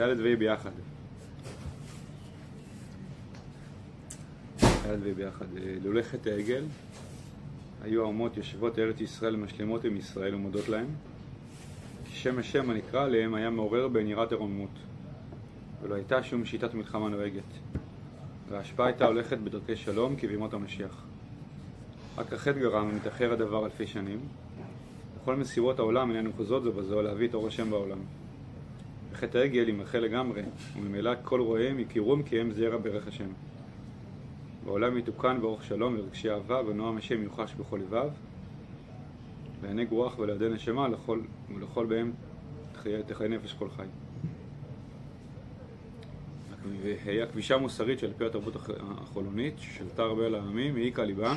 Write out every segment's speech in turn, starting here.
ד' וה' ביחד. ד' וה' ביחד. חטא העגל, היו האומות יושבות ארץ ישראל משלימות עם ישראל ומודות להם. שם השם הנקרא עליהם היה מעורר בהן יראת הרוממות. ולא הייתה שום שיטת מלחמה נוהגת. וההשפעה הייתה הולכת בדרכי שלום כבימות המשיח. רק החטא גרם ומתאחר הדבר אלפי שנים. וכל מסירות העולם איננו חוזרות זו בזו להביא את אור השם בעולם. וחטא העגל יימחה לגמרי, וממילא כל רואיהם יכירום כי הם זרע ברך השם. בעולם יתוקן באורך שלום ורגשי אהבה ונועם השם יוחש בכל לבב ועיני רוח ולידי נשמה לכל, ולכל בהם תחיה נפש כל חי. והיה כבישה מוסרית של פי התרבות החולונית ששלטה הרבה על העמים, העיקה ליבה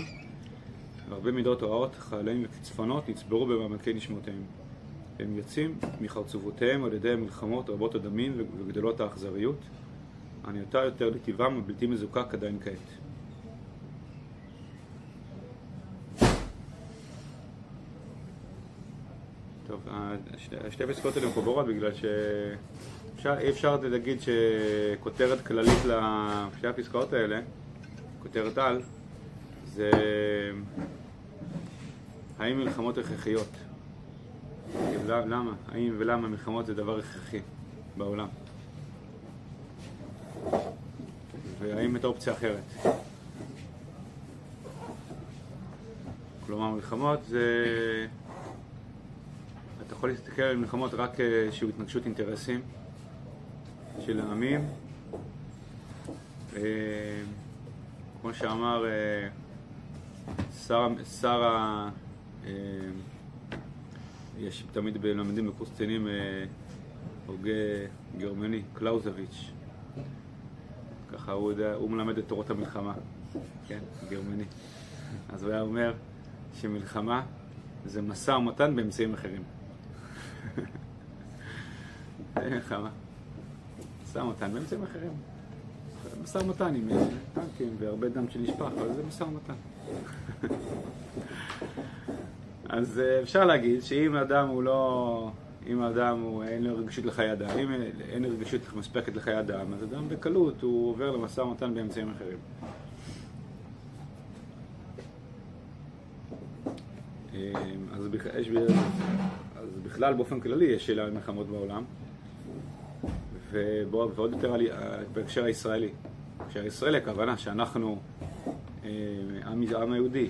והרבה מידות רעות, חיילים וקצפנות נצברו במעמקי נשמותיהם. הם יוצאים מחרצובותיהם על ידי מלחמות רבות הדמים וגדלות האכזריות, ענייתה יותר לטבעם ובלתי מזוקק עדיין כעת. טוב, שתי הפסקאות האלה מחוברות בגלל שאי אפשר להגיד שכותרת כללית לשתי הפסקאות האלה, כותרת על, זה האם מלחמות הכרחיות? למה? האם ולמה מלחמות זה דבר הכרחי בעולם? והאם את האופציה אחרת? כלומר, מלחמות זה... אתה יכול להסתכל על מלחמות רק כאיזושהי התנגשות אינטרסים של העמים. אה, כמו שאמר אה, שר. אה, יש תמיד מלמדים בקורס קצינים הוגה גרמני, קלאוזביץ', ככה הוא, יודע, הוא מלמד את תורות המלחמה, כן, גרמני. אז הוא היה אומר שמלחמה זה משא ומתן באמצעים אחרים. מלחמה. משא ומתן באמצעים אחרים. משא ומתן עם טנקים והרבה דם שנשפך, אבל זה משא ומתן. אז אפשר להגיד שאם אדם הוא לא... אם האדם הוא, אין לו רגישות לחיי אדם, אם אין רגישות מספקת לחיי אדם, אז אדם בקלות הוא עובר למשא ומתן באמצעים אחרים. אז, יש, אז בכלל באופן כללי יש שאלה על מלחמות בעולם, ועוד יותר בהקשר הישראלי. בהקשר הישראלי הכוונה שאנחנו, העם היהודי,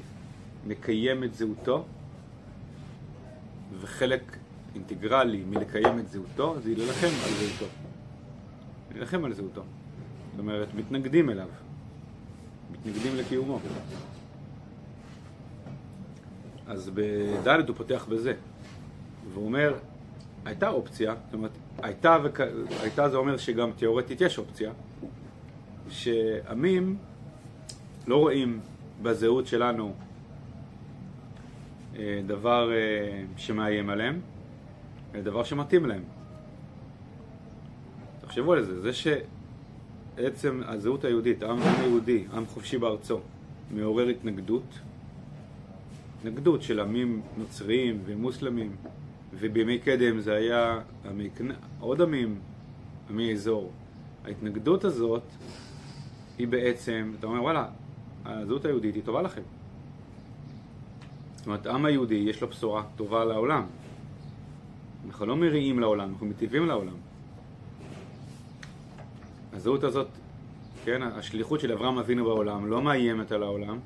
נקיים את זהותו, וחלק אינטגרלי מלקיים את זהותו, זה להילחם על זהותו. להילחם על זהותו. זאת אומרת, מתנגדים אליו. מתנגדים לקיומו. אז בד' הוא פותח בזה. והוא אומר, הייתה אופציה, זאת אומרת, הייתה, וכ... הייתה זה אומר שגם תיאורטית יש אופציה, שעמים לא רואים בזהות שלנו דבר שמאיים עליהם, אלא דבר שמתאים להם. תחשבו על זה, זה שעצם הזהות היהודית, העם היהודי, עם חופשי בארצו, מעורר התנגדות, התנגדות של עמים נוצריים ומוסלמים, ובימי קדם זה היה עמי, עוד עמים, עמי אזור. ההתנגדות הזאת היא בעצם, אתה אומר וואלה, הזהות היהודית היא טובה לכם. זאת אומרת, העם היהודי יש לו בשורה טובה לעולם. אנחנו לא מריעים לעולם, אנחנו מטיבים לעולם. הזהות הזאת, כן, השליחות של אברהם אבינו בעולם לא מאיימת על העולם,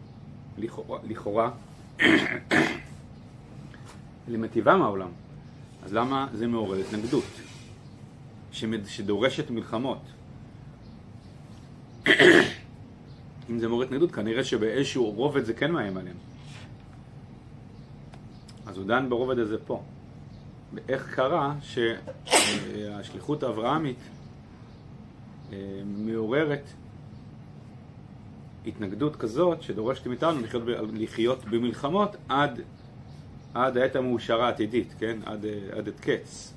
לכאורה, היא מטיבה מהעולם. אז למה זה מעורר התנגדות שדורשת מלחמות? אם זה מעורר התנגדות, כנראה שבאיזשהו רובד זה כן מאיים עליהם. אז הוא דן ברובד הזה פה. איך קרה שהשליחות האברהמית מעוררת התנגדות כזאת שדורשת מאיתנו לחיות, לחיות במלחמות עד, עד העת המאושרה העתידית, כן? עד, עד את קץ.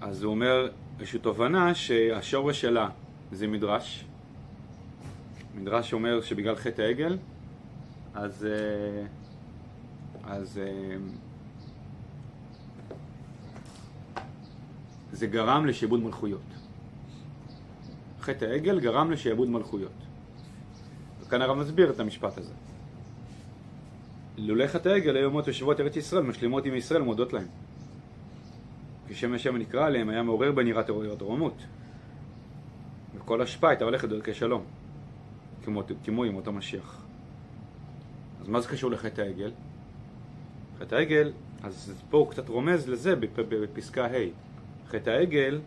אז הוא אומר איזושהי תובנה שהשורש שלה זה מדרש. מדרש אומר שבגלל חטא העגל, אז, אז זה גרם לשעבוד מלכויות. חטא העגל גרם לשעבוד מלכויות. וכאן הרב מסביר את המשפט הזה. לולא חטא העגל היו אומות יושבות ארץ ישראל, משלימות עם ישראל ומודות להם. כשם השם הנקרא עליהם היה מעורר בהם יראת רוממות. וכל השפעה הייתה הולכת דרכי שלום, כמו, כמו עם אותו משיח. אז מה זה קשור לחטא העגל? חטא העגל, אז פה הוא קצת רומז לזה בפסקה ה'. חטא העגל,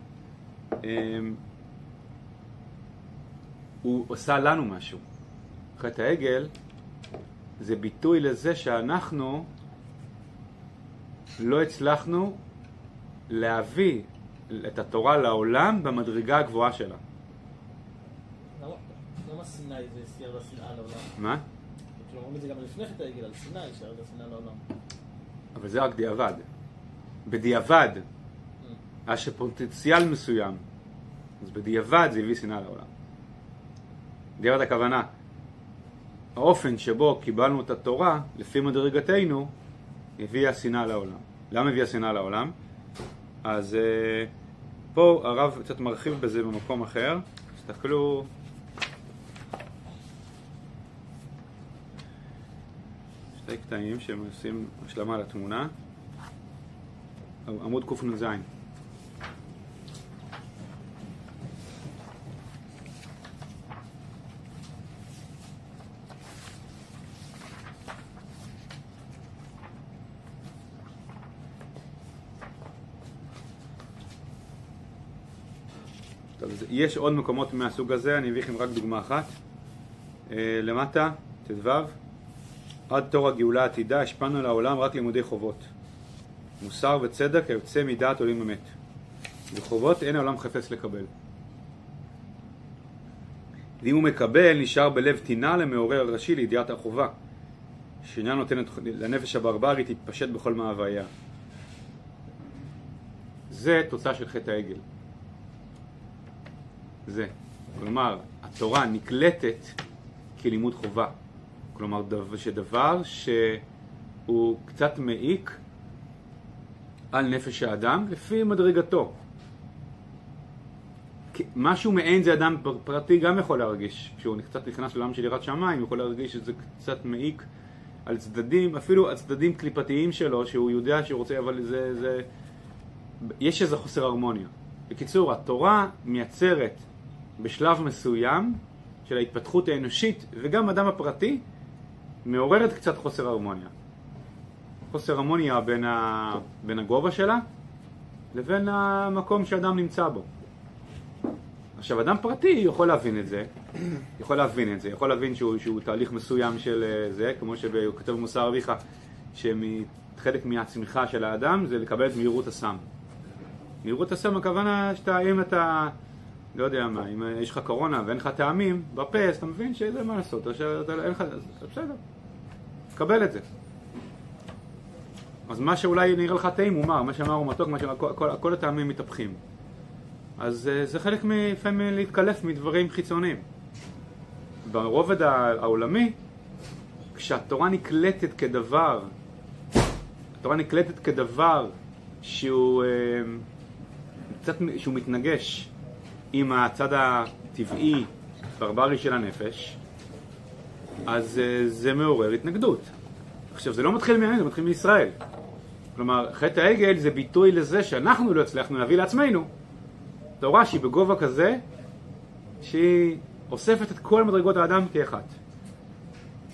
אמ, הוא עושה לנו משהו. חטא העגל זה ביטוי לזה שאנחנו לא הצלחנו להביא את התורה לעולם במדרגה הגבוהה שלה. למה סיני זה סייע לשנאה לעולם? מה? כלומר, אומרים את זה גם לפני חטא העגל, על סיני, שירד השנאה לעולם. אבל זה רק דיעבד. בדיעבד, היה שפוטנציאל מסוים, אז בדיעבד זה הביא שנאה לעולם. דיעבד הכוונה, האופן שבו קיבלנו את התורה, לפי מדרגתנו, הביאה שנאה לעולם. למה הביאה שנאה לעולם? אז uh, פה הרב קצת מרחיב בזה במקום אחר. תסתכלו... שתי קטעים שהם עושים השלמה לתמונה. עמוד קנ"ז. יש עוד מקומות מהסוג הזה, אני אביא לכם רק דוגמה אחת. אה, למטה, ט"ו, עד תור הגאולה העתידה השפענו על העולם רק לימודי חובות. מוסר וצדק היוצא מדעת עולים אמת. וחובות אין העולם חפץ לקבל. ואם הוא מקבל, נשאר בלב טינה למעורר הראשי לידיעת החובה, שאינה נותנת לנפש הברברית להתפשט בכל מאוויה. זה תוצאה של חטא העגל. זה. כלומר, התורה נקלטת כלימוד חובה. כלומר, שדבר שהוא קצת מעיק על נפש האדם לפי מדרגתו. משהו מעין זה אדם פרטי גם יכול להרגיש. כשהוא קצת נכנס לעולם של יראת שמיים, הוא יכול להרגיש שזה קצת מעיק על צדדים, אפילו על צדדים קליפתיים שלו, שהוא יודע שהוא רוצה, אבל זה... זה... יש איזה חוסר הרמוניה. בקיצור, התורה מייצרת בשלב מסוים של ההתפתחות האנושית וגם אדם הפרטי מעוררת קצת חוסר הרמוניה. חוסר הרמוניה בין, ה... בין הגובה שלה לבין המקום שאדם נמצא בו. עכשיו, אדם פרטי יכול להבין את זה, יכול להבין את זה, יכול להבין שהוא, שהוא תהליך מסוים של אה, זה, כמו שהוא כותב במוסר אביך, שחלק מהצמיחה של האדם זה לקבל את מהירות הסם. מהירות הסם הכוונה שאתה, אם אתה לא יודע מה, אם יש לך קורונה ואין לך טעמים בפה, אז אתה מבין שזה מה לעשות, שאתה אין לך, בסדר, קבל את זה. אז מה שאולי נראה לך טעים הוא מר, מה שאמר הוא מתוק, מה שאמר, כל, כל, כל הטעמים מתהפכים. אז אה, זה חלק לפעמים להתקלף מדברים חיצוניים. ברובד העולמי, כשהתורה נקלטת כדבר, התורה נקלטת כדבר שהוא, אה, קצת, שהוא מתנגש עם הצד הטבעי, ברברי של הנפש, אז uh, זה מעורר התנגדות. עכשיו, זה לא מתחיל ממנו, זה מתחיל מישראל. כלומר, חטא העגל זה ביטוי לזה שאנחנו לא הצלחנו להביא לעצמנו תורה שהיא בגובה כזה, שהיא אוספת את כל מדרגות האדם כאחת.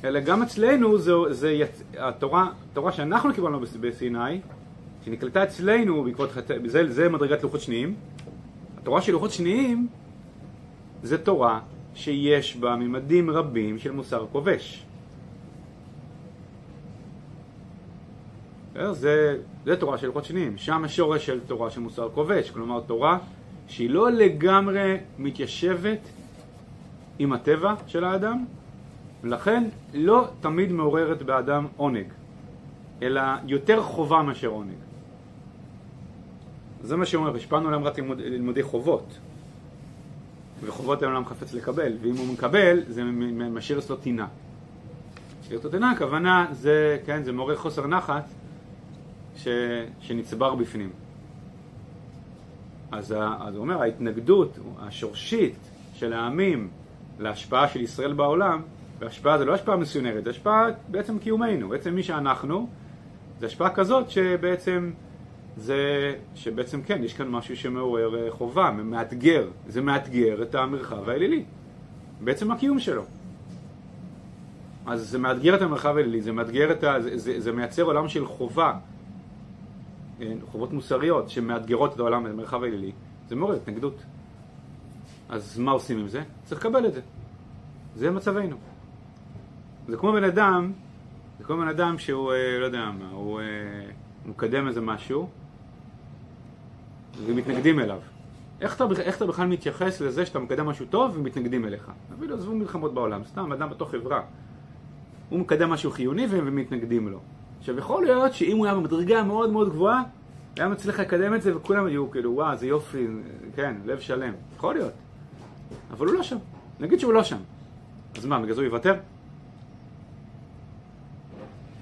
אלא גם אצלנו זה, זה יצ... התורה, התורה שאנחנו קיבלנו בסיני, שנקלטה אצלנו בעקבות חטא, זה, זה מדרגת לוחות שניים, התורה של לוחות שניים זה תורה שיש בה ממדים רבים של מוסר כובש. זה, זה תורה של לוחות שניים, שם השורש של תורה של מוסר כובש, כלומר תורה שהיא לא לגמרי מתיישבת עם הטבע של האדם, ולכן לא תמיד מעוררת באדם עונג, אלא יותר חובה מאשר עונג. זה מה שאומר, השפענו להם רק לימוד, לימודי חובות. וחובות אין עולם חפץ לקבל, ואם הוא מקבל, זה משאיר אצלו טינה. משאיר אצלו טינה, הכוונה זה, כן, זה מעורר חוסר נחת ש, שנצבר בפנים. אז, אז הוא אומר, ההתנגדות השורשית של העמים להשפעה של ישראל בעולם, והשפעה זה לא השפעה מיסיונרית, זה השפעה בעצם קיומנו, בעצם מי שאנחנו, זה השפעה כזאת שבעצם זה, שבעצם כן, יש כאן משהו שמעורר אה, חובה, מאתגר, זה מאתגר את המרחב האלילי, בעצם הקיום שלו. אז זה מאתגר את המרחב האלילי, זה מאתגר את ה... זה, זה, זה מייצר עולם של חובה, אה, חובות מוסריות שמאתגרות את העולם, את המרחב האלילי, זה מעורר התנגדות. אז מה עושים עם זה? צריך לקבל את זה. זה מצבנו. זה כמו בן אדם, זה כמו בן אדם שהוא, אה, לא יודע מה, הוא מקדם איזה משהו ומתנגדים אליו. איך אתה, איך אתה בכלל מתייחס לזה שאתה מקדם משהו טוב ומתנגדים אליך? אפילו עזבו מלחמות בעולם, סתם אדם בתוך חברה. הוא מקדם משהו חיוני ומתנגדים לו. עכשיו יכול להיות שאם הוא היה במדרגה מאוד מאוד גבוהה, היה מצליח לקדם את זה וכולם היו כאילו וואו זה יופי, כן, לב שלם. יכול להיות. אבל הוא לא שם. נגיד שהוא לא שם. אז מה, בגלל זה הוא יוותר?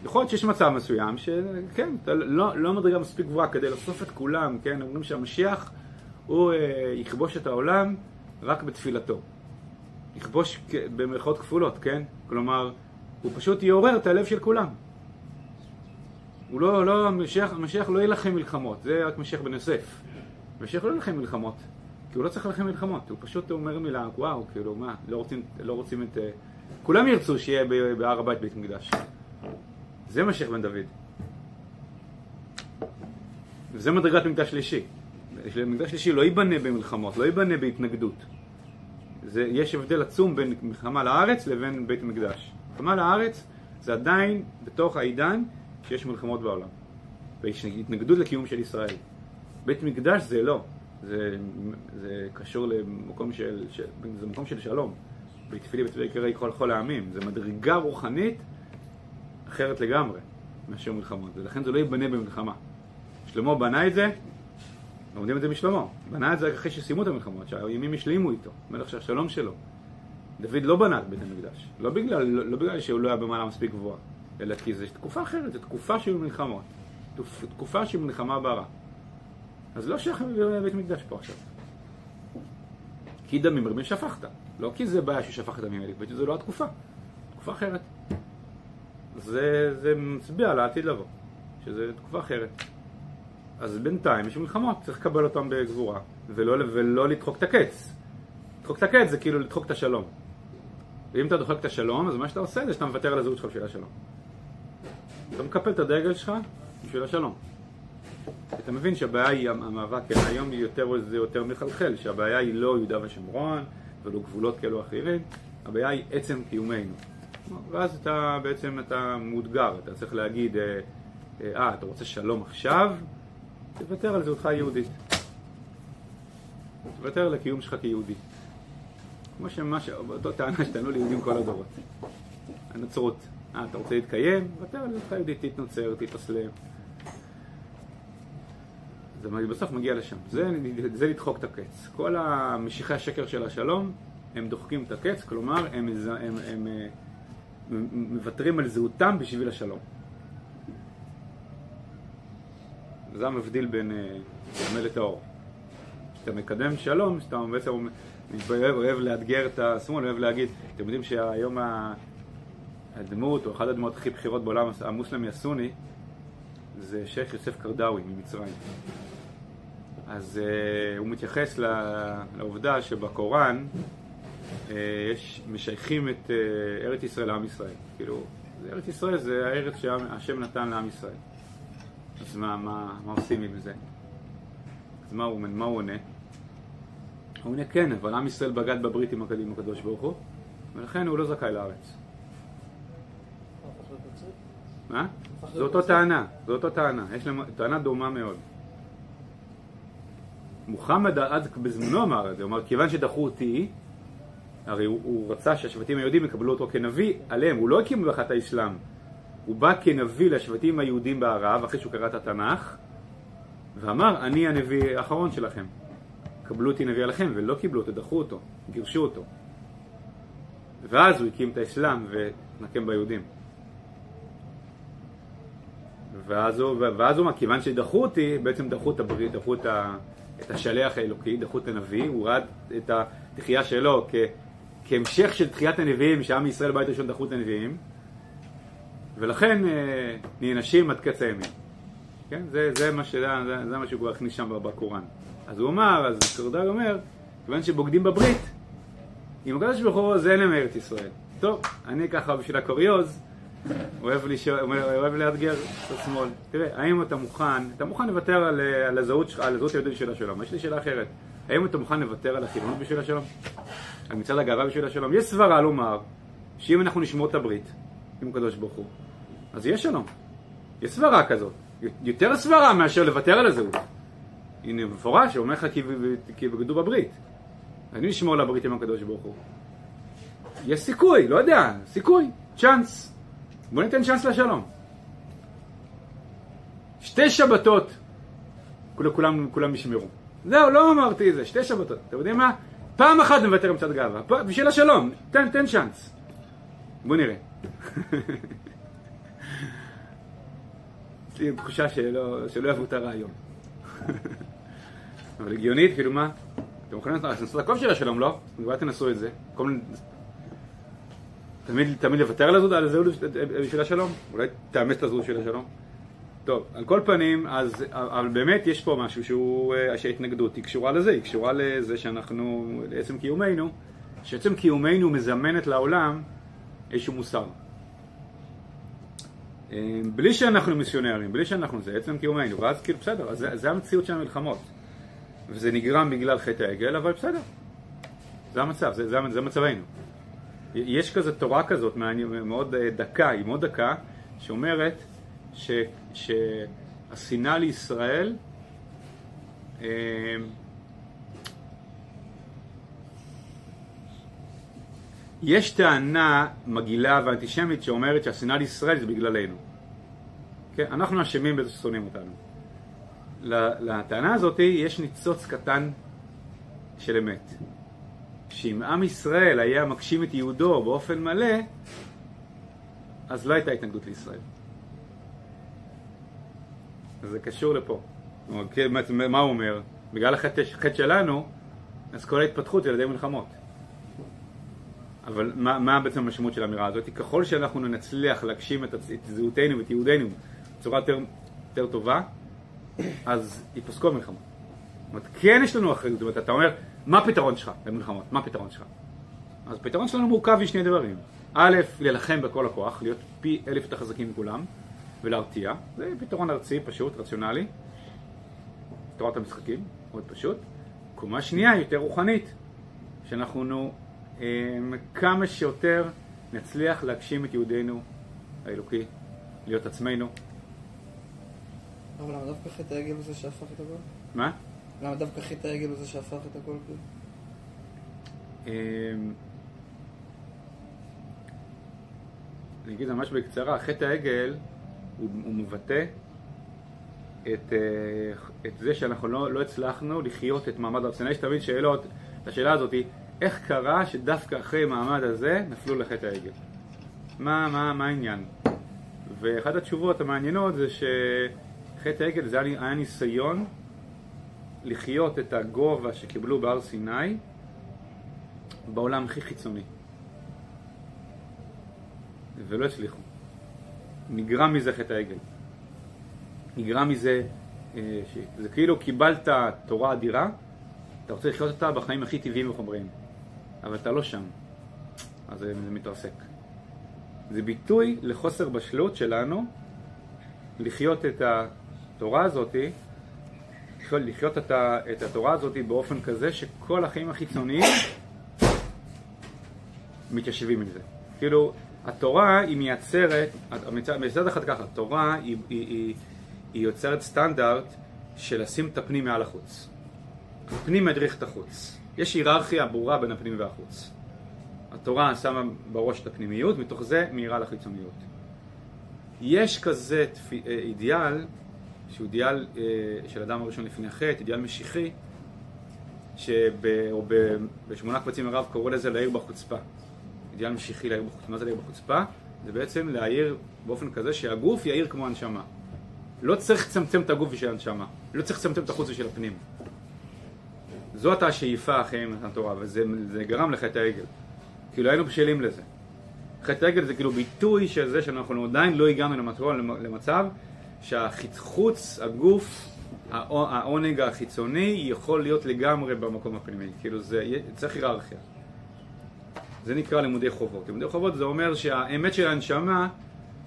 יכול להיות שיש מצב מסוים שכן, אתה לא, לא מדרגה מספיק גבוהה כדי לאסוף את כולם, כן, אומרים שהמשיח הוא אה, יכבוש את העולם רק בתפילתו. יכבוש במרכאות כפולות, כן? כלומר, הוא פשוט יעורר את הלב של כולם. הוא לא, לא, המשיח, המשיח לא יילחם מלחמות, זה רק משיח בן יוסף. המשיח לא יילחם מלחמות, כי הוא לא צריך ללחם מלחמות, הוא פשוט אומר מילה, וואו, כאילו, מה, לא רוצים, לא רוצים את... אה, כולם ירצו שיהיה בהר הבית בית מקדש. זה משיח בן דוד. וזה מדרגת מקדש שלישי. מקדש שלישי לא ייבנה במלחמות, לא ייבנה בהתנגדות. זה, יש הבדל עצום בין מלחמה לארץ לבין בית מקדש. מלחמה לארץ זה עדיין בתוך העידן שיש מלחמות בעולם. ויש התנגדות לקיום של ישראל. בית מקדש זה לא, זה, זה קשור למקום של, של, זה מקום של שלום. בתפילי ותפילי קרי כל כל העמים. זה מדרגה רוחנית אחרת לגמרי מאשר מלחמות, ולכן זה לא ייבנה במלחמה. שלמה בנה את זה, לומדים את זה משלמה, בנה את זה אחרי שסיימו את המלחמות, שהימים השלימו איתו, מלך שהשלום שלו. דוד לא בנה את בית המקדש, לא בגלל, לא, לא בגלל שהוא לא היה במעלה מספיק גבוהה, אלא כי זו תקופה אחרת, זו תקופה של מלחמות, תקופה של מלחמה ברע. אז לא שייך לבית מקדש פה עכשיו. כי דמים רבים שפכת, לא כי זה בעיה ששפכת דמים האלה, זו לא התקופה, תקופה אחרת. זה, זה מצביע על העתיד לבוא, שזו תקופה אחרת. אז בינתיים יש מלחמות, צריך לקבל אותן בגבורה, ולא, ולא לדחוק את הקץ. לדחוק את הקץ זה כאילו לדחוק את השלום. ואם אתה דוחק את השלום, אז מה שאתה עושה זה שאתה מוותר על הזהות שלך בשביל השלום. אתה מקפל את הדגל שלך בשביל השלום. אתה מבין שהבעיה היא המאבק, כן, היום יותר, זה יותר מחלחל, שהבעיה היא לא יהודה ושומרון ולא גבולות כאלו אחרים, הבעיה היא עצם קיומנו. ואז אתה בעצם אתה מאותגר, אתה צריך להגיד, אה, אה אתה רוצה שלום עכשיו? תוותר על זהותך היהודית. תוותר על הקיום שלך כיהודי. כמו שמה ש... באותו טענה שטענו ליהודים כל הדורות. הנצרות. אה, אתה רוצה להתקיים? תוותר על זהותך היהודית, תתנוצר, תתאסלם. זה בסוף מגיע לשם. זה, זה לדחוק את הקץ. כל המשיחי השקר של השלום, הם דוחקים את הקץ, כלומר, הם, הם, הם, הם אה, מוותרים על זהותם בשביל השלום. זה המבדיל בין ימי לטהור. כשאתה מקדם שלום, שאתה בעצם אוהב, אוהב לאתגר את השמאל, אוהב להגיד, אתם יודעים שהיום הדמות, או אחת הדמות הכי בכירות בעולם המוסלמי הסוני, זה שייח' יוסף קרדאווי ממצרים. אז uh, הוא מתייחס לעובדה שבקוראן יש, משייכים את uh, ארץ ישראל לעם ישראל. כאילו, ארץ ישראל זה הארץ שהשם נתן לעם ישראל. אז מה, מה, מה עושים עם זה? אז מה הוא, מה הוא עונה? הוא עונה כן, אבל עם ישראל בגד בברית עם הקדים הקדוש ברוך הוא, ולכן הוא לא זכאי לארץ. מה? זו אותו טענה, זו אותו טענה, יש להם טענה דומה מאוד. מוחמד אז בזמנו אמר את זה, הוא אמר כיוון שדחו אותי, הרי הוא, הוא רצה שהשבטים היהודים יקבלו אותו כנביא עליהם, הוא לא הקים באחת האסלאם, הוא בא כנביא לשבטים היהודים בערב, אחרי שהוא קרא את התנ"ך, ואמר, אני הנביא האחרון שלכם. קבלו אותי נביא עליכם, ולא קיבלו אותו, דחו אותו, גירשו אותו. ואז הוא הקים את האסלאם ונקם ביהודים. ואז הוא, ואז הוא כיוון שדחו אותי, בעצם דחו את הברית, דחו את, ה, את השליח האלוקי, דחו את הנביא, הוא ראה את התחייה שלו כ, כהמשך של תחיית הנביאים, שעם ישראל בית ראשון דחו את הנביאים, ולכן אה, נענשים עד קץ הימים. כן? זה, זה, מה, זה, זה, זה מה שהוא כבר הכניס שם בקוראן. אז הוא אמר, אז קרדל אומר, כיוון שבוגדים בברית, עם הקדוש ברוך הוא זה אין להם ארץ ישראל. טוב, אני ככה בשביל הקוריוז, אוהב, לשאול, אוהב לאתגר את השמאל. תראה, האם אתה מוכן, אתה מוכן לוותר על, על הזהות שלך, על הזהות היהודית של השלום? יש לי שאלה אחרת. האם אתה מוכן לוותר על החילונות בשביל השלום? על מצעד הגאווה בשביל השלום? יש סברה לומר שאם אנחנו נשמור את הברית עם הקדוש ברוך הוא, אז יהיה שלום. יש סברה כזאת. יותר סברה מאשר לוותר על הזהות. הנה, במפורש, הוא אומר לך כי בגדו בברית. אני אשמור על הברית עם הקדוש ברוך הוא. יש סיכוי, לא יודע, סיכוי, צ'אנס. בוא ניתן צ'אנס לשלום. שתי שבתות, כולם, כולם, כולם ישמרו. זהו, לא אמרתי את זה, שתי שבתות. אתם יודעים מה? פעם אחת נוותר קצת גאווה, בשביל השלום, תן, תן צ'אנס. בוא נראה. יש לי תחושה שלא, שלא יבוא את הרעיון. אבל הגיונית, כאילו מה? אתם יכולים לעשות את הקוף של השלום, לא? כבר תנסו את זה. תמיד, תמיד לוותר על הזהות, בשביל השלום? אולי תאמץ את הזהות של השלום? טוב, על כל פנים, אז, אבל באמת יש פה משהו שהוא, אה, שההתנגדות היא קשורה לזה, היא קשורה לזה שאנחנו, לעצם קיומנו, שעצם קיומנו מזמנת לעולם איזשהו מוסר. אה, בלי שאנחנו מיסיונרים, בלי שאנחנו זה, עצם קיומנו, ואז כאילו בסדר, אז זה, זה המציאות של המלחמות. וזה נגרם בגלל חטא העגל, אבל בסדר, זה המצב, זה, זה, זה מצבנו. יש כזה תורה כזאת מאוד אה, דקה, היא מאוד דקה, שאומרת שהשנאה לישראל אה, יש טענה מגעילה ואנטישמית שאומרת שהשנאה לישראל זה בגללנו. כן? אנחנו אשמים בזה ששונאים אותנו. לטענה הזאת יש ניצוץ קטן של אמת. שאם עם ישראל היה מגשים את יהודו באופן מלא, אז לא הייתה התנגדות לישראל. אז זה קשור לפה. כן, מה הוא אומר? בגלל החטא שלנו, אז כל ההתפתחות זה על ידי מלחמות. אבל מה, מה בעצם המשמעות של האמירה הזאת? ככל שאנחנו נצליח להגשים את, את זהותנו ואת יהודנו בצורה יותר, יותר טובה, אז ייפסקו המלחמות. זאת אומרת, כן יש לנו אחריות, זאת אומרת, אתה אומר, מה הפתרון שלך למלחמות? מה הפתרון שלך? אז הפתרון שלנו מורכב משני דברים. א', להילחם בכל הכוח, להיות פי אלף יותר חזקים מכולם, ולהרתיע. זה פתרון ארצי, פשוט, רציונלי. תורת המשחקים, מאוד פשוט. קומה שנייה, יותר רוחנית, שאנחנו אה, כמה שיותר נצליח להגשים את יהודנו האלוקי, להיות עצמנו. אבל למה דווקא חטא העגל הוא זה שהפך את הכל? מה? למה דווקא חטא העגל הוא זה שהפך את הכל? אמ, אני אגיד ממש בקצרה, חטא העגל הוא, הוא מבטא את, אה, את זה שאנחנו לא, לא הצלחנו לחיות את מעמד הר סיני. יש תמיד שאלות, השאלה הזאת איך קרה שדווקא אחרי מעמד הזה נפלו לחטא העגל? מה, מה, מה העניין? ואחת התשובות המעניינות זה שחטא העגל זה היה ניסיון לחיות את הגובה שקיבלו בהר סיני בעולם הכי חיצוני. ולא הצליחו. נגרם מזה חטא העגל. נגרם מזה, אה, זה כאילו קיבלת תורה אדירה, אתה רוצה לחיות אותה בחיים הכי טבעיים וחומריים, אבל אתה לא שם, אז זה מתרסק. זה ביטוי לחוסר בשלות שלנו לחיות את התורה הזאתי לחיות את, ה, את התורה הזאת באופן כזה שכל החיים החיצוניים מתיישבים עם זה. כאילו, התורה היא מייצרת, מצד אחד ככה, התורה היא, היא, היא, היא יוצרת סטנדרט של לשים את הפנים מעל החוץ. הפנים מדריך את החוץ. יש היררכיה ברורה בין הפנים והחוץ. התורה שמה בראש את הפנימיות, מתוך זה מהירה לחיצוניות. יש כזה אידיאל שהוא אידיאל אה, של אדם הראשון לפני החטא, אידיאל משיחי, שבשמונה קבצים הרב קראו לזה להעיר בחוצפה. אידיאל משיחי להעיר בחוצפה. מה זה להעיר בחוצפה? זה בעצם להעיר באופן כזה שהגוף יעיר כמו הנשמה. לא צריך לצמצם את הגוף בשביל הנשמה, לא צריך לצמצם את החוץ בשביל הפנים. זאת השאיפה אחרי מתן תורה, וזה גרם לחטא העגל. כאילו היינו בשלים לזה. חטא העגל זה כאילו ביטוי של זה שאנחנו עדיין לא הגענו למצב שהחוץ, הגוף, העונג החיצוני יכול להיות לגמרי במקום הפנימי. כאילו זה, צריך היררכיה. זה נקרא לימודי חובות. לימודי חובות זה אומר שהאמת של הנשמה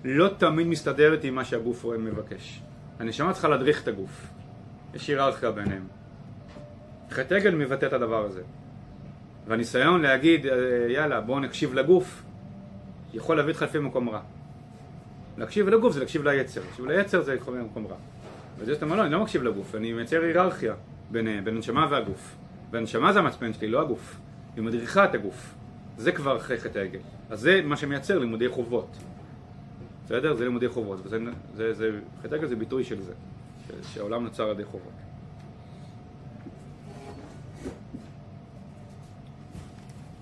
לא תמיד מסתדרת עם מה שהגוף מבקש. הנשמה צריכה להדריך את הגוף. יש היררכיה ביניהם. חטא עגל מבטא את הדבר הזה. והניסיון להגיד, אה, יאללה, בואו נקשיב לגוף, יכול להביא אותך לפי מקום רע. להקשיב לגוף זה להקשיב ליצר. להקשיב ליצר זה מקום רע. וזה שאתה אומר, לא, אני לא מקשיב לגוף, אני מייצר היררכיה ביניהם, בין הנשמה והגוף. והנשמה זה המצפן שלי, לא הגוף. היא מדריכה את הגוף. זה כבר אחרי חטא העגל. אז זה מה שמייצר לימודי חובות. בסדר? זה לימודי חובות. וזה, זה, זה, חטא העגל זה ביטוי של זה, שהעולם נוצר על ידי חובות.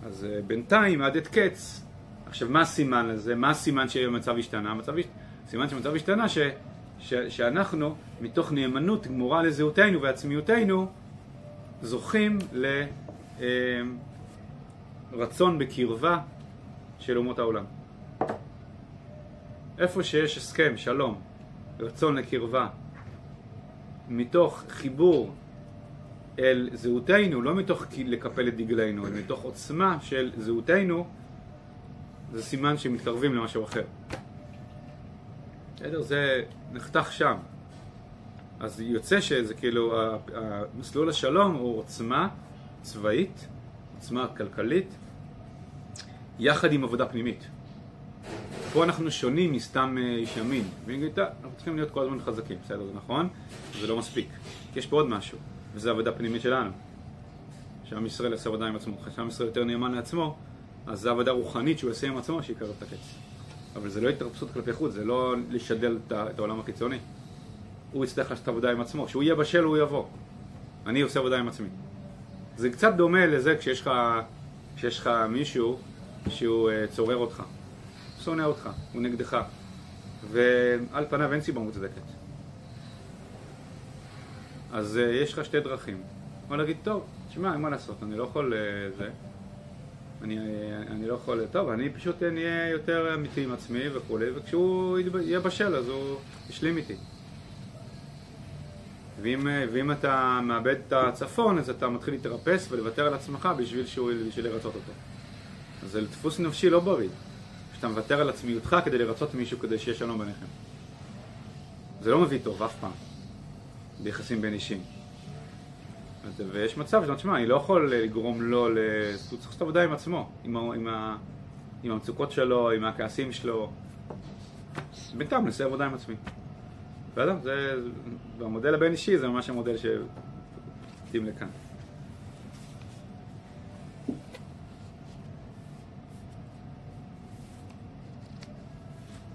אז אה, בינתיים, עד את קץ, עכשיו מה הסימן לזה? מה הסימן שהמצב השתנה? המצב, סימן שהמצב השתנה ש, ש, שאנחנו, מתוך נאמנות גמורה לזהותנו ועצמיותנו, זוכים לרצון אה, בקרבה של אומות העולם. איפה שיש הסכם, שלום, רצון לקרבה, מתוך חיבור אל זהותנו, לא מתוך לקפל את דגלנו, אלא מתוך עוצמה של זהותנו, זה סימן שמתקרבים למשהו אחר. בסדר? זה נחתך שם. אז יוצא שזה כאילו, מסלול השלום הוא עוצמה צבאית, עוצמה כלכלית, יחד עם עבודה פנימית. פה אנחנו שונים מסתם אה, איש ימין. אנחנו צריכים להיות כל הזמן חזקים, בסדר, זה נכון? זה לא מספיק. יש פה עוד משהו. וזו עבודה פנימית שלנו. שעם ישראל יעשה עבודה עם עצמו. שעם ישראל יותר נאמן לעצמו, אז זו עבודה רוחנית שהוא יעשה עם עצמו שיקרב את הקץ. אבל זה לא התרפסות כלפי חוץ, זה לא לשדל את העולם החיצוני. הוא יצטרך לעשות עבודה עם עצמו. כשהוא יהיה בשל הוא יבוא. אני עושה עבודה עם עצמי. זה קצת דומה לזה כשיש לך, כשיש לך מישהו שהוא uh, צורר אותך. הוא שונא אותך, הוא נגדך. ועל פניו אין סיבה מוצדקת. אז uh, יש לך שתי דרכים. או להגיד, טוב, תשמע, מה לעשות, אני לא יכול uh, זה. אני, אני לא יכול, טוב, אני פשוט נהיה יותר אמיתי עם עצמי וכולי, וכשהוא יהיה בשל אז הוא ישלים איתי. ואם, ואם אתה מאבד את הצפון, אז אתה מתחיל להתרפס ולוותר על עצמך בשביל, שהוא, בשביל לרצות אותו. אז זה דפוס נפשי לא בריא. שאתה מוותר על עצמיותך כדי לרצות מישהו כדי שיהיה שלום ביניכם. זה לא מביא טוב אף פעם. ביחסים בין אישים. ויש מצב שאתה תשמע, אני לא יכול לגרום לו. הוא צריך לעשות עבודה עם עצמו, עם, ה... עם, ה... עם המצוקות שלו, עם הכעסים שלו. בינתיים נעשה עבודה עם עצמי. בסדר? זה... והמודל הבין אישי זה ממש המודל שמתאים לכאן.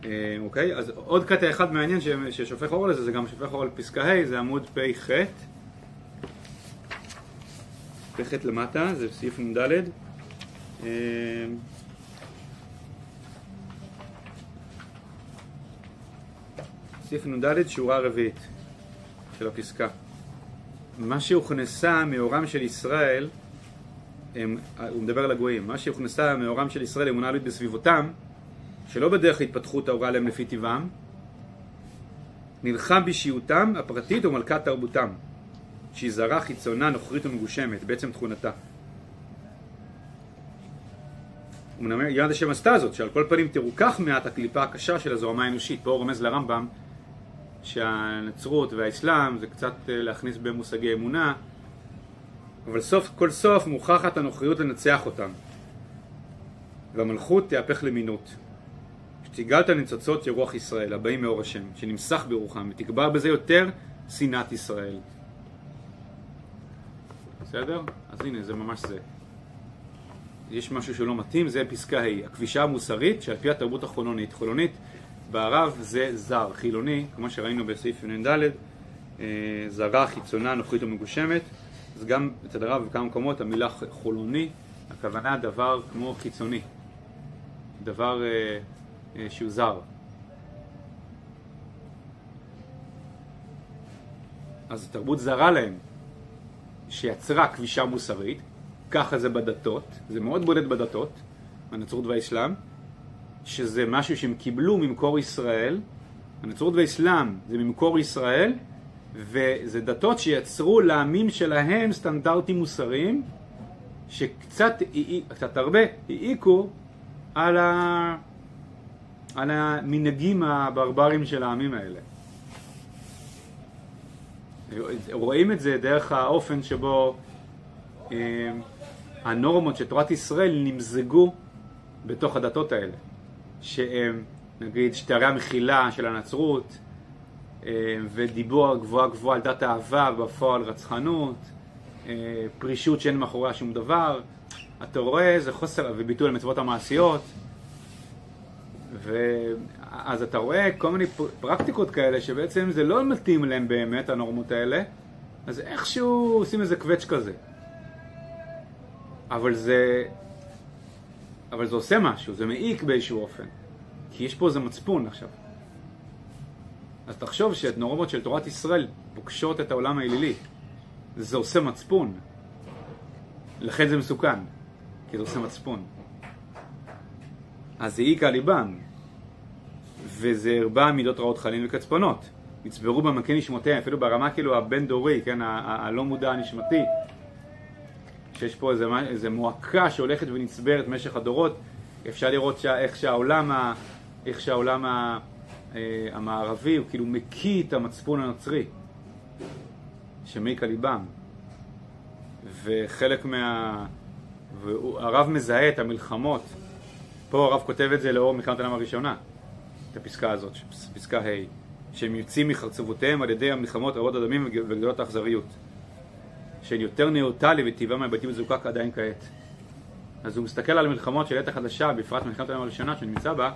אה, אוקיי? אז עוד קטע אחד מעניין ששופך אור לזה, זה גם שופך אור על פסקה ה', זה עמוד פ"ח. פ"ח למטה, זה סעיף נ"ד. אה, סעיף נ"ד, שורה רביעית של הפסקה. מה שהוכנסה מאורם של ישראל, הם, הוא מדבר על הגויים, מה שהוכנסה מאורם של ישראל אמונה עלית בסביבותם, שלא בדרך התפתחות ההוראה להם לפי טבעם, נלחם באישיותם הפרטית ומלכת תרבותם, שהיא זרה, חיצונה, נוכרית ומגושמת, בעצם תכונתה. הוא אומר, יד השם עשתה זאת, שעל כל פנים תרוכך מעט הקליפה הקשה של הזוהמה האנושית. פה הוא רומז לרמב"ם שהנצרות והאסלאם זה קצת אה, להכניס במושגי אמונה, אבל סוף כל סוף מוכחת הנוכריות לנצח אותם, והמלכות תהפך למינות. שתגאל את הניצוצות של רוח ישראל הבאים מאור השם, שנמסך ברוחם, ותגבר בזה יותר שנאת ישראל. בסדר? אז הנה, זה ממש זה. יש משהו שלא מתאים, זה פסקה ה', הכבישה המוסרית שעל פי התרבות החולונית. חולונית בערב זה זר, חילוני, כמו שראינו בסעיף נ"ד, אה, זרה, חיצונה, נוחית ומגושמת. אז גם אצל הרב בכמה מקומות המילה חולוני, הכוונה דבר כמו חיצוני. דבר... אה, שהוא זר. אז התרבות זרה להם, שיצרה כבישה מוסרית, ככה זה בדתות, זה מאוד בודד בדתות, הנצרות והאסלאם, שזה משהו שהם קיבלו ממקור ישראל, הנצרות והאסלאם זה ממקור ישראל, וזה דתות שיצרו לעמים שלהם סטנדרטים מוסריים, שקצת, קצת הרבה, העיקו על, ה, על המנהגים הברברים של העמים האלה. רואים את זה דרך האופן שבו אה, הנורמות של תורת ישראל נמזגו בתוך הדתות האלה, שהם נגיד שטרי המחילה של הנצרות אה, ודיבור גבוהה גבוהה על דת האהבה ובפועל רצחנות, אה, פרישות שאין מאחוריה שום דבר, אתה רואה זה חוסר וביטוי למצוות המעשיות ואז אתה רואה כל מיני פרקטיקות כאלה שבעצם זה לא מתאים להם באמת הנורמות האלה אז איכשהו עושים איזה קווץ' כזה. אבל זה אבל זה עושה משהו, זה מעיק באיזשהו אופן. כי יש פה איזה מצפון עכשיו. אז תחשוב שאת נורמות של תורת ישראל פוגשות את העולם האלילי. זה עושה מצפון. לכן זה מסוכן כי זה עושה מצפון. אז זה על ליבם וזה הרבה מידות רעות חלים וקצפונות. נצברו במקי נשמותיהם, אפילו ברמה כאילו הבין דורי, כן, הלא מודע הנשמתי שיש פה איזה, איזה מועקה שהולכת ונצברת במשך הדורות. אפשר לראות שה, איך שהעולם, ה, איך שהעולם ה, אה, המערבי הוא כאילו מקיא את המצפון הנוצרי שמעיק על ליבם. וחלק מה... והרב מזהה את המלחמות. פה הרב כותב את זה לאור מלחמת העולם הראשונה את הפסקה הזאת, פסקה ה' שהם יוצאים מחרצבותיהם על ידי המלחמות רבות הדמים וגדולות האכזריות. שהן יותר ניאוטלי וטבעם מהבתים מזוקק עדיין כעת. אז הוא מסתכל על המלחמות של עת החדשה, בפרט מלחמת העולם הראשונה שאני נמצא בה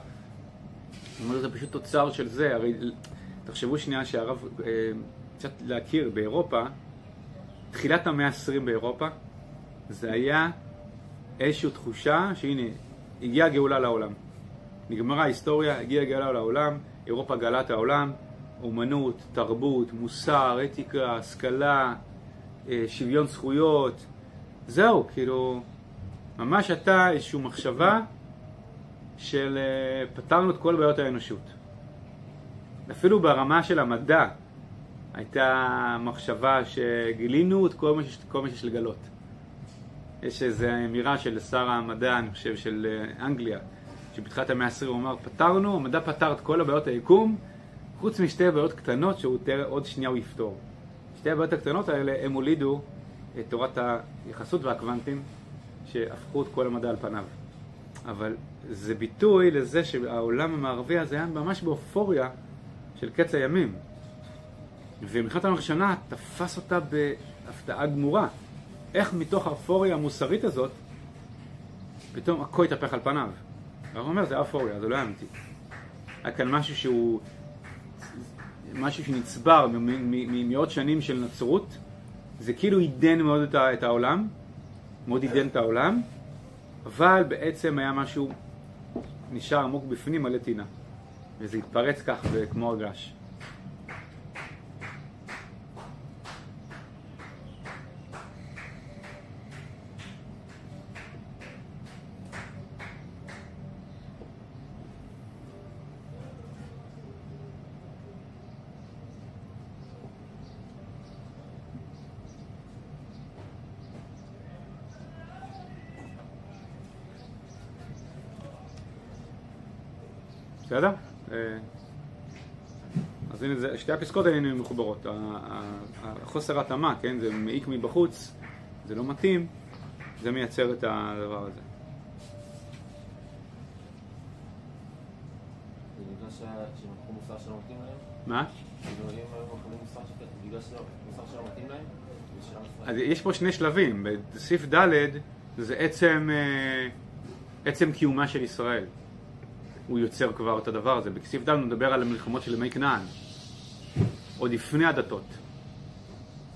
הוא אומר זה פשוט תוצר של זה, הרי תחשבו שנייה שהרב אה, קצת להכיר באירופה תחילת המאה ה-20 באירופה זה היה איזושהי תחושה שהנה הגיעה הגאולה לעולם נגמרה ההיסטוריה, הגיעה הגאולה לעולם, אירופה גאלה את העולם, אומנות, תרבות, מוסר, אתיקה, השכלה, אה, שוויון זכויות, זהו, כאילו, ממש הייתה איזושהי מחשבה של אה, פתרנו את כל בעיות האנושות. אפילו ברמה של המדע הייתה מחשבה שגילינו את כל מה שיש, כל מה שיש לגלות. יש איזו אמירה של שר המדע, אני חושב, של אה, אנגליה, שבתחילת המאה העשרים הוא אמר, פתרנו, המדע פתר את כל הבעיות היקום, חוץ משתי בעיות קטנות שהוא תראה עוד שנייה הוא יפתור. שתי הבעיות הקטנות האלה, הם הולידו את תורת היחסות והקוונטים, שהפכו את כל המדע על פניו. אבל זה ביטוי לזה שהעולם המערבי הזה היה ממש באופוריה של קץ הימים. ומלחמת העולם הראשונה תפס אותה בהפתעה גמורה. איך מתוך האופוריה המוסרית הזאת, פתאום הכל התהפך על פניו. הרב אומר, זה אפוריה, זה לא היה אמיתי. היה כאן משהו שהוא, משהו שנצבר ממאות שנים של נצרות, זה כאילו עידן מאוד את העולם, מאוד עידן את העולם, אבל בעצם היה משהו נשאר עמוק בפנים מלא טינה, וזה התפרץ כך כמו הגש. בסדר? אה, אז הנה, זה, שתי הפסקות האלה הן מחוברות. החוסר התאמה, כן, זה מעיק מבחוץ, זה לא מתאים, זה מייצר את הדבר הזה. מה? אז יש פה שני שלבים, בסעיף ד' זה עצם, אה, עצם קיומה של ישראל. הוא יוצר כבר את הדבר הזה. בכסיף ד' הוא מדבר על המלחמות של ימי כנען, עוד לפני הדתות.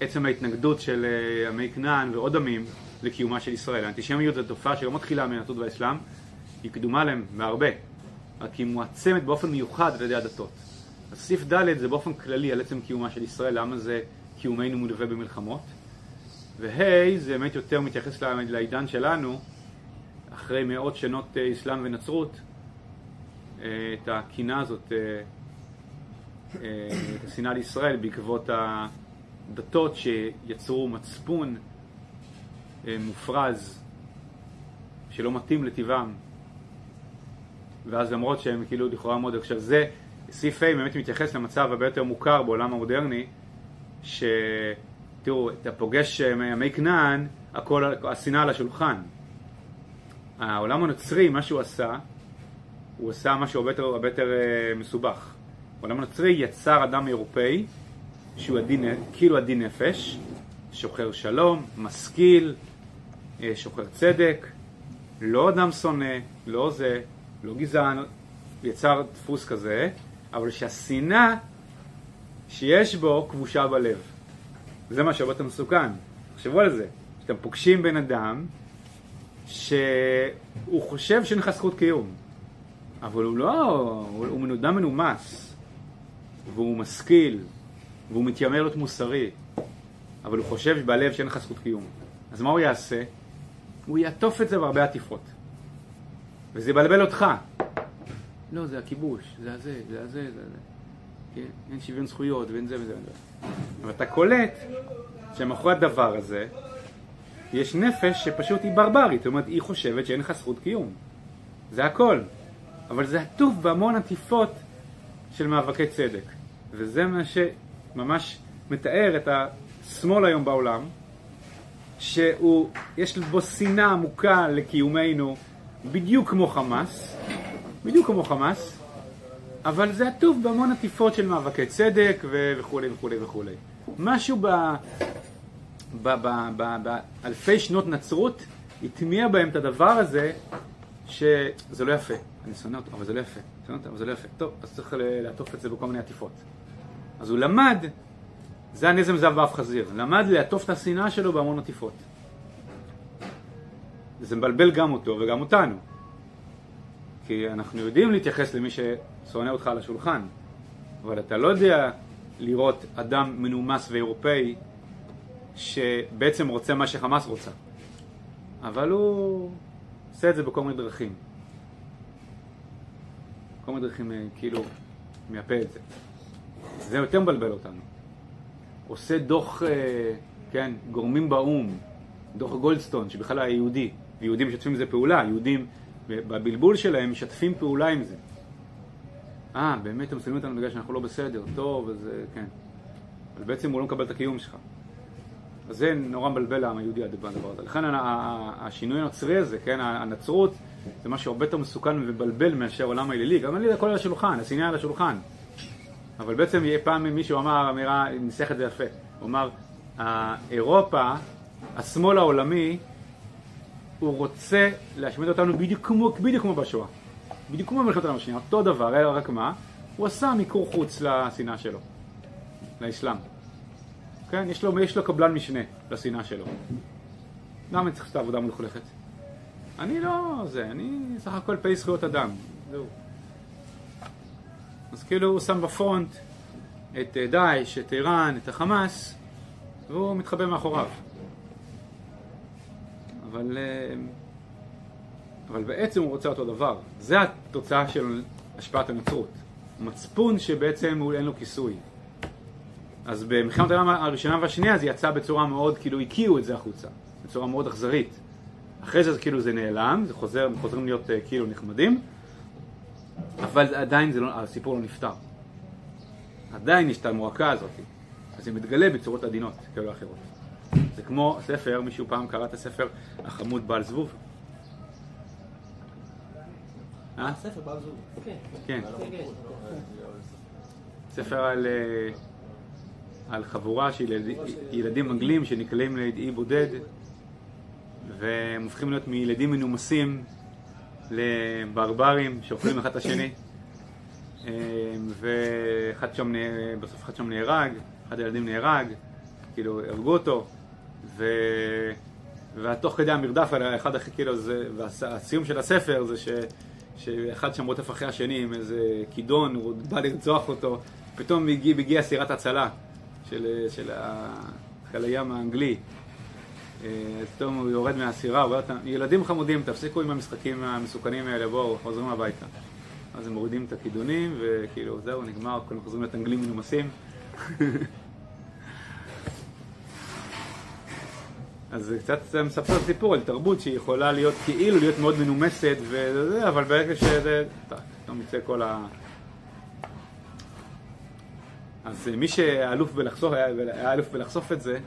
עצם ההתנגדות של אה, ימי כנען ועוד עמים לקיומה של ישראל. האנטישמיות זו תופעה שלא מתחילה מהיהדות והאסלאם, היא קדומה להם בהרבה, רק היא מועצמת באופן מיוחד על ידי הדתות. אז סעיף ד' זה באופן כללי על עצם קיומה של ישראל, למה זה קיומנו מלווה במלחמות. וה' זה באמת יותר מתייחס לעידן שלנו, אחרי מאות שנות אה, אסלאם ונצרות, אה, את הקינה הזאת, את השנאה לישראל בעקבות הדתות שיצרו מצפון מופרז שלא מתאים לטבעם ואז למרות שהם כאילו לכאורה מאוד, עכשיו זה, סעיף A באמת מתייחס למצב הרבה יותר מוכר בעולם המודרני שתראו, אתה פוגש ימי כנען, הכל, השנאה על השולחן העולם הנוצרי, מה שהוא עשה, הוא עשה משהו הרבה יותר, מסובך. העולם הנוצרי יצר אדם אירופאי שהוא עדין, כאילו עדין נפש, שוחר שלום, משכיל, uh, שוחר צדק, לא אדם שונא, לא זה, לא גזען, יצר דפוס כזה, אבל שהשנאה שיש בו כבושה בלב. זה מה שהרבה יותר מסוכן. תחשבו על זה. כשאתם פוגשים בן אדם שהוא חושב שאין לך זכות קיום, אבל הוא לא, הוא, הוא אדם מנומס, והוא משכיל, והוא מתיימר להיות מוסרי, אבל הוא חושב בלב שאין לך זכות קיום. אז מה הוא יעשה? הוא יעטוף את זה בהרבה עטיפות. וזה יבלבל אותך. לא, זה הכיבוש, זה הזה, זה הזה, זה הזה. כן? אין שוויון זכויות ואין זה וזה וזה. אבל אתה קולט שמאחורי הדבר הזה יש נפש שפשוט היא ברברית, זאת אומרת, היא חושבת שאין לך זכות קיום. זה הכל. אבל זה עטוף בהמון עטיפות של מאבקי צדק. וזה מה שממש מתאר את השמאל היום בעולם, שהוא, יש בו שנאה עמוקה לקיומנו, בדיוק כמו חמאס, בדיוק כמו חמאס, אבל זה עטוף בהמון עטיפות של מאבקי צדק וכולי וכולי וכולי. משהו ב... באלפי שנות נצרות הטמיע בהם את הדבר הזה שזה לא יפה. אני שונא אותו, אבל זה לא יפה. שונא אותו, אבל זה לא יפה. טוב, אז צריך לעטוף את זה בכל מיני עטיפות. אז הוא למד, זה הנזם זב באף חזיר, למד לעטוף את השנאה שלו בהמון עטיפות. זה מבלבל גם אותו וגם אותנו. כי אנחנו יודעים להתייחס למי ששונא אותך על השולחן, אבל אתה לא יודע לראות אדם מנומס ואירופאי שבעצם רוצה מה שחמאס רוצה. אבל הוא עושה את זה בכל מיני דרכים. כל מיני דרכים אה, כאילו מייפה את זה. זה יותר מבלבל אותנו. עושה דוח, אה, כן, גורמים באו"ם, דוח גולדסטון, שבכלל היה יהודי, ויהודים משתפים בזה פעולה, יהודים בבלבול שלהם משתפים פעולה עם זה. אה, באמת הם שמים אותנו בגלל שאנחנו לא בסדר, טוב, אז אה, כן. אבל בעצם הוא לא מקבל את הקיום שלך. אז זה נורא מבלבל לעם היהודי הדבר הזה. לכן השינוי הנוצרי הזה, כן, הנצרות, זה משהו הרבה יותר מסוכן ומבלבל מאשר העולם האלילי. גם אני הכל על השולחן, השנאה על השולחן. אבל בעצם פעם מישהו אמר אמירה, ניסח את זה יפה, הוא אמר, אירופה, השמאל העולמי, הוא רוצה להשמיד אותנו בדיוק כמו, בדיוק כמו בשואה. בדיוק כמו במלחמת העולם השנייה, אותו דבר, רק מה? הוא עשה מיקור חוץ לשנאה שלו, לאסלאם. כן? יש לו, יש לו קבלן משנה לשנאה שלו. למה אני צריך לעשות את העבודה מלוכלכת? אני לא זה, אני סך הכל פעיל זכויות אדם, זהו. אז כאילו הוא שם בפרונט את אה, דאעש, את איראן, את החמאס, והוא מתחבא מאחוריו. אבל, אה, אבל בעצם הוא רוצה אותו דבר. זה התוצאה של השפעת הנצרות. מצפון שבעצם אין לו כיסוי. אז במלחמת העולם הראשונה והשנייה זה יצא בצורה מאוד, כאילו הקיאו את זה החוצה, בצורה מאוד אכזרית. אחרי זה כאילו זה נעלם, זה חוזר, הם חוזרים להיות uh, כאילו נחמדים, אבל עדיין לא, הסיפור לא נפתר. עדיין יש את המועקה הזאת, אז זה מתגלה בצורות עדינות כאלה או אחרות. זה כמו ספר, מישהו פעם קרא את הספר החמוד בעל זבוב? אה? ספר בעל זבוב. כן. כן. ספר על... על חבורה של ילד, ילדים אנגלים שנקלעים לאי בודד והם הופכים להיות מילדים מנומסים לברברים שאוכלים אחד את השני. אמ, ואחד שם, בסוף אחד שם נהרג, אחד הילדים נהרג, כאילו הרגו אותו ו... ותוך כדי המרדף על אחד הכי כאילו זה, והסיום של הספר זה ש... שאחד שם רודף אחרי השני עם איזה כידון, הוא בא לרצוח אותו, פתאום הגיע, הגיע סירת הצלה של, של חיל הים האנגלי. אה, פתאום הוא יורד מהסירה, הוא אומר, ילדים חמודים, תפסיקו עם המשחקים המסוכנים האלה, בואו, חוזרים הביתה. אז הם מורידים את הכידונים, וכאילו, זהו, נגמר, כולם חוזרים להיות אנגלים מנומסים. אז זה קצת מספר סיפור על תרבות שהיא יכולה להיות כאילו להיות מאוד מנומסת וזה, אבל ברגע שזה... פתאום יצא כל ה... אז מי שאלוף בלחשוף, היה אלוף בלחשוף את זה,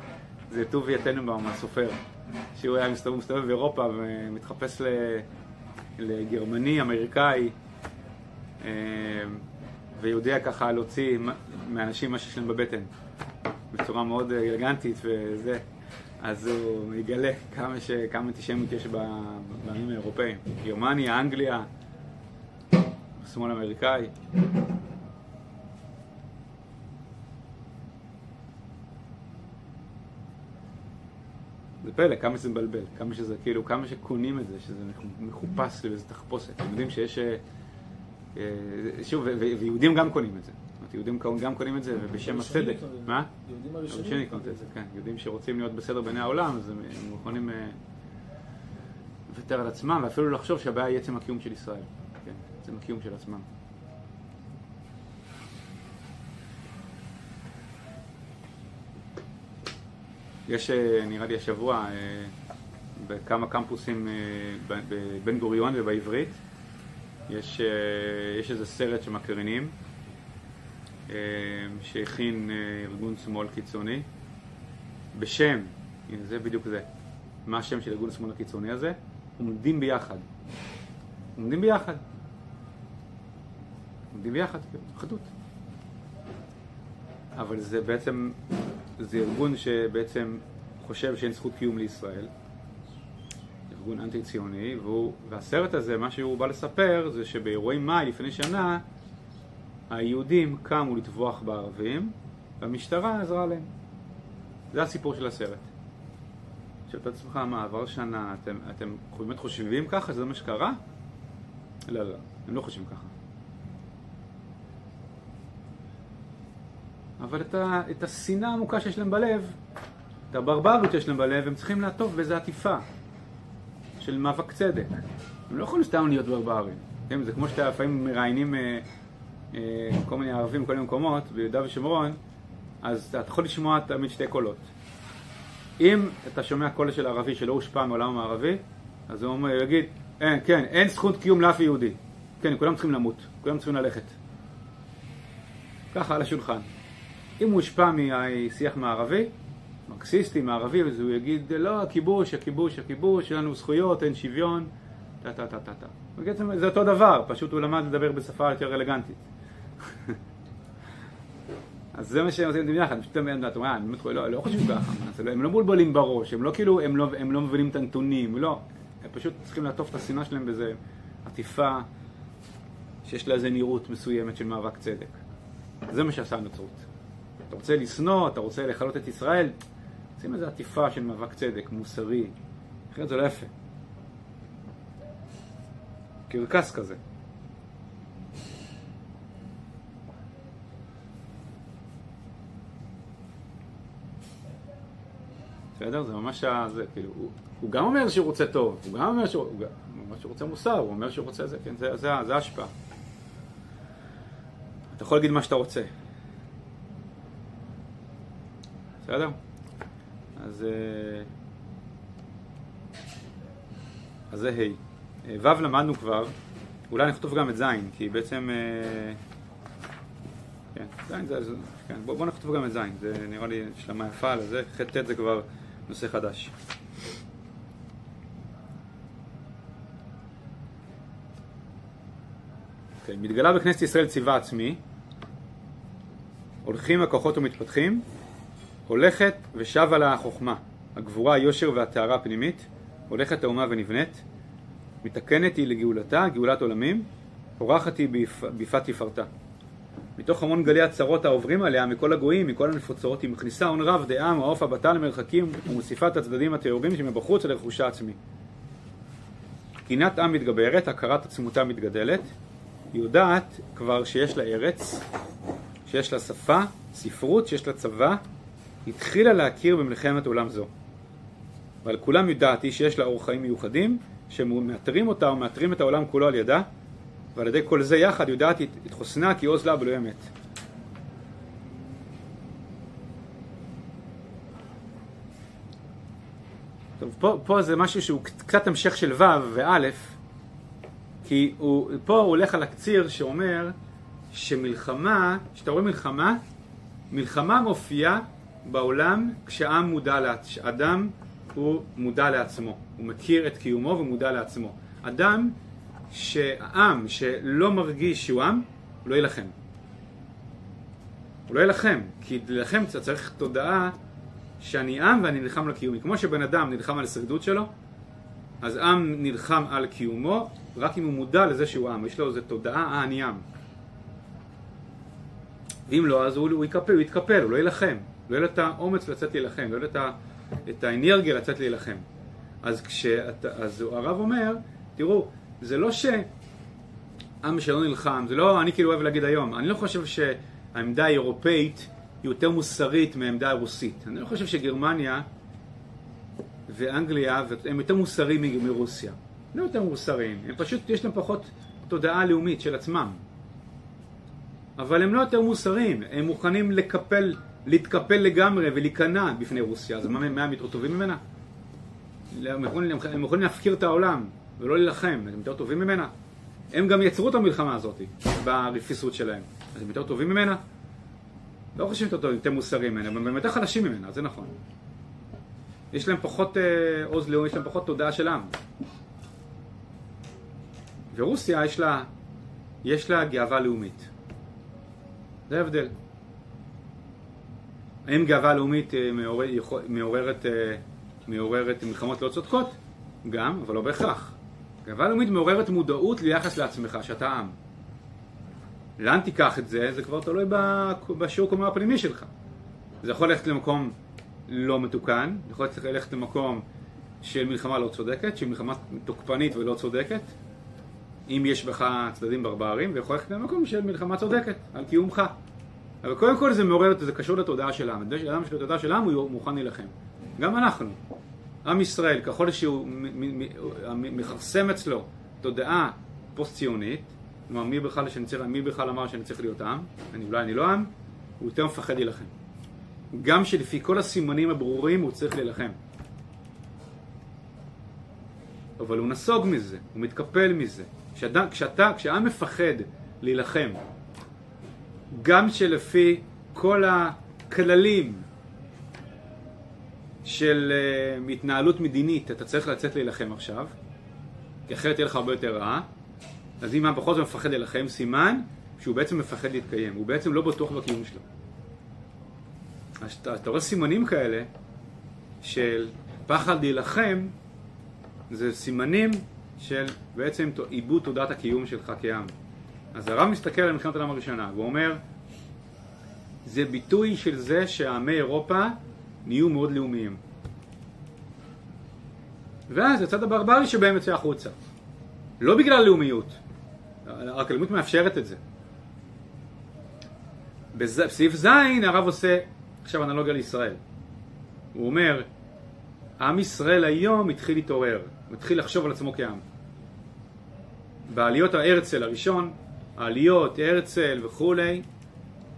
זה טובי טננבאום, הסופר. שהוא היה מסתובב, מסתובב באירופה ומתחפש לגרמני, אמריקאי, אה, ויודע ככה להוציא מאנשים מה שיש להם בבטן, בצורה מאוד אלגנטית וזה. אז הוא יגלה כמה. כמה אנטישמיות יש בעמים האירופאים. גרמניה, אנגליה, שמאל אמריקאי. פלא, כמה שזה מבלבל, כמה שזה כאילו, כמה שקונים את זה, שזה מחופש לאיזה תחפושת. אתם יודעים שיש, אה, אה, שוב, ויהודים גם קונים את זה. יהודים גם קונים את זה, ובשם הצדק. מה? יהודים הראשונים קונים את זה, כן. יהודים שרוצים להיות בסדר בעיני העולם, אז הם מוכנים אה, לוותר על עצמם, ואפילו לחשוב שהבעיה היא עצם הקיום של ישראל. כן, עצם הקיום של עצמם. יש, אה, נראה לי השבוע, אה, בכמה קמפוסים בבן גוריון ובעברית, יש, יש איזה סרט שמקרינים, אה, שהכין אה, ארגון שמאל קיצוני בשם, הנה זה בדיוק זה, מה השם של ארגון השמאל הקיצוני הזה? עומדים ביחד. עומדים ביחד. עומדים ביחד, כן, אחדות. אבל זה בעצם, זה ארגון שבעצם חושב שאין זכות קיום לישראל. ארגון אנטי ציוני, והוא, והסרט הזה, מה שהוא בא לספר זה שבאירועי מאי לפני שנה היהודים קמו לטבוח בערבים, והמשטרה עזרה להם. זה הסיפור של הסרט. שואל את עצמך, מה, עבר שנה, אתם, אתם באמת חושבים ככה? שזה מה שקרה? לא, לא, הם לא חושבים ככה. אבל את, ה, את השנאה העמוקה שיש להם בלב, את הברבריות שיש להם בלב, הם צריכים לעטוף באיזו עטיפה של מאבק צדק. הם לא יכולים סתם להיות ברברים. זה כמו שאתה לפעמים מראיינים אה, אה, כל מיני ערבים בכל מיני מקומות, ביהודה ושומרון, אז אתה יכול לשמוע תמיד שתי קולות. אם אתה שומע קול של ערבי שלא הושפע מעולם המערבי, אז הוא אומר, יגיד, אין, כן, אין זכות קיום לאף יהודי. כן, כולם צריכים למות, כולם צריכים ללכת. ככה על השולחן. אם הוא הושפע משיח מערבי, מרקסיסטי, מערבי, אז הוא יגיד, לא, הכיבוש, הכיבוש, הכיבוש, אין לנו זכויות, אין שוויון, טה טה טה טה טה. בעצם זה אותו דבר, פשוט הוא למד לדבר בשפה יותר אלגנטית. אז זה מה שהם עושים יחד, פשוט אתה אומר, אני באמת לא, לא חושבים ככה, הם לא מבולבלים בראש, הם לא כאילו, הם לא, הם לא מבינים את הנתונים, לא, הם פשוט צריכים לעטוף את השנאה שלהם באיזה עטיפה שיש לה איזה נראות מסוימת של מאבק צדק. זה מה שעשה הנצרות. אתה רוצה לשנוא, אתה רוצה לכלות את ישראל, שים איזה עטיפה של מאבק צדק, מוסרי, אחרת זה לא יפה. קרקס כזה. בסדר? זה ממש ה... זה, כאילו, הוא, הוא גם אומר שהוא רוצה טוב, הוא גם אומר שהוא, הוא אומר שהוא רוצה מוסר, הוא אומר שהוא רוצה זה, כן, זה ההשפעה. אתה יכול להגיד מה שאתה רוצה. בסדר? אז... אה, אז זה ה'. ו' למדנו כבר, אולי נכתוב גם את ז', כי בעצם... אה, כן, ז' זה... כן, בואו בוא נכתוב גם את ז', זה נראה לי השלמה יפה על זה, ח' ט' זה כבר... נושא חדש. אוקיי, מתגלה בכנסת ישראל ציווה עצמי, הולכים הכוחות ומתפתחים, הולכת ושבה לה החוכמה, הגבורה, היושר והטהרה הפנימית, הולכת האומה ונבנית, מתקנת היא לגאולתה, גאולת עולמים, פורחת היא ביפת תפארתה. מתוך המון גלי הצרות העוברים עליה מכל הגויים, מכל הנפוצות, היא מכניסה הון רב דעה מעוף הבתה למרחקים ומוסיפה את הצדדים הטהורים שמבחוץ לרכושה עצמי. קינת עם מתגברת, הכרת עצמותה מתגדלת, היא יודעת כבר שיש לה ארץ, שיש לה שפה, ספרות, שיש לה צבא, התחילה להכיר במלחמת עולם זו. ועל כולם יודעתי שיש לה אורח חיים מיוחדים, שמאתרים אותה ומאתרים את העולם כולו על ידה, ועל ידי כל זה יחד יודעתי את חוסנה כי עוז לה בלא אמת. טוב, פה, פה זה משהו שהוא קצת המשך של ו' וא', כי הוא, פה הוא הולך על הקציר שאומר שמלחמה, כשאתה רואה מלחמה, מלחמה מופיעה בעולם כשעם מודע, כשאדם הוא מודע לעצמו, הוא מכיר את קיומו ומודע לעצמו. אדם, שעם שלא מרגיש שהוא עם, הוא לא יילחם. הוא לא יילחם, כי להילחם אתה צריך תודעה שאני עם ואני נלחם על קיומי. כמו שבן אדם נלחם על השרידות שלו, אז עם נלחם על קיומו רק אם הוא מודע לזה שהוא עם, יש לו איזו תודעה, אה, אני עם. ואם לא, אז הוא, הוא יקפל, הוא יתקפל, הוא לא יילחם. לא יהיה לו את האומץ לצאת להילחם, לא יהיה את, את האנרגיה לצאת להילחם. אז, כשאת, אז הרב אומר, תראו, זה לא שעם שלא נלחם, זה לא, אני כאילו אוהב להגיד היום, אני לא חושב שהעמדה האירופאית היא יותר מוסרית מהעמדה הרוסית. אני לא חושב שגרמניה ואנגליה הם יותר מוסריים מרוסיה. לא יותר מוסריים, הם פשוט, יש להם פחות תודעה לאומית של עצמם. אבל הם לא יותר מוסריים, הם מוכנים לקפל, להתקפל לגמרי ולהיכנע בפני רוסיה, אז מה, הם יותר טובים ממנה? הם יכולים, הם יכולים להפקיר את העולם ולא להילחם, הם יותר טובים ממנה? הם גם יצרו את המלחמה הזאת ברפיסות שלהם, אז הם יותר טובים ממנה? לא חושבים יותר טובים, יותר מוסריים ממנה, הם יותר חלשים ממנה, זה נכון. יש להם פחות אה, עוז לאומי, יש להם פחות תודעה של עם. ורוסיה יש לה, יש לה גאווה לאומית. זה ההבדל. האם גאווה לאומית אה, מעורר, מעוררת, אה, מעוררת מלחמות לא צודקות? גם, אבל לא בהכרח. גאווה לאומית מעוררת מודעות ליחס לעצמך, שאתה עם. לאן תיקח את זה? זה כבר תלוי בשיעור קומה הפנימי שלך. זה יכול ללכת למקום לא מתוקן, יכול ללכת למקום של מלחמה לא צודקת, של מלחמה תוקפנית ולא צודקת, אם יש בך צדדים ברברים, ויכול ללכת למקום של מלחמה צודקת, על קיומך. אבל קודם כל זה מעורר, זה קשור לתודעה של העם. אדם שיש לו תודעה של העם הוא מוכן להילחם. גם אנחנו. עם ישראל, ככל שהוא מכרסם אצלו תודעה פוסט-ציונית, כלומר מי בכלל, צריך, מי בכלל אמר שאני צריך להיות עם, אני, אולי אני לא עם, הוא יותר מפחד להילחם. גם שלפי כל הסימנים הברורים הוא צריך להילחם. אבל הוא נסוג מזה, הוא מתקפל מזה. כשאתה, כשעם מפחד להילחם, גם שלפי כל הכללים של uh, התנהלות מדינית, אתה צריך לצאת להילחם עכשיו, כי אחרת יהיה לך הרבה יותר רע, אז אם העם בכל מפחד להילחם, סימן שהוא בעצם מפחד להתקיים, הוא בעצם לא בטוח בקיום שלו. אז אתה, אתה רואה סימנים כאלה של פחד להילחם, זה סימנים של בעצם עיבוד תודעת הקיום שלך כעם. אז הרב מסתכל על מלחמת העולם הראשונה, והוא אומר, זה ביטוי של זה שעמי אירופה נהיו מאוד לאומיים. ואז הצד הברברי שבהם יוצא החוצה. לא בגלל לאומיות, רק הלאומיות מאפשרת את זה. בסעיף ז' הרב עושה עכשיו אנלוגיה לישראל. הוא אומר, עם ישראל היום התחיל להתעורר, הוא התחיל לחשוב על עצמו כעם. בעליות ההרצל הראשון, העליות, הרצל וכולי,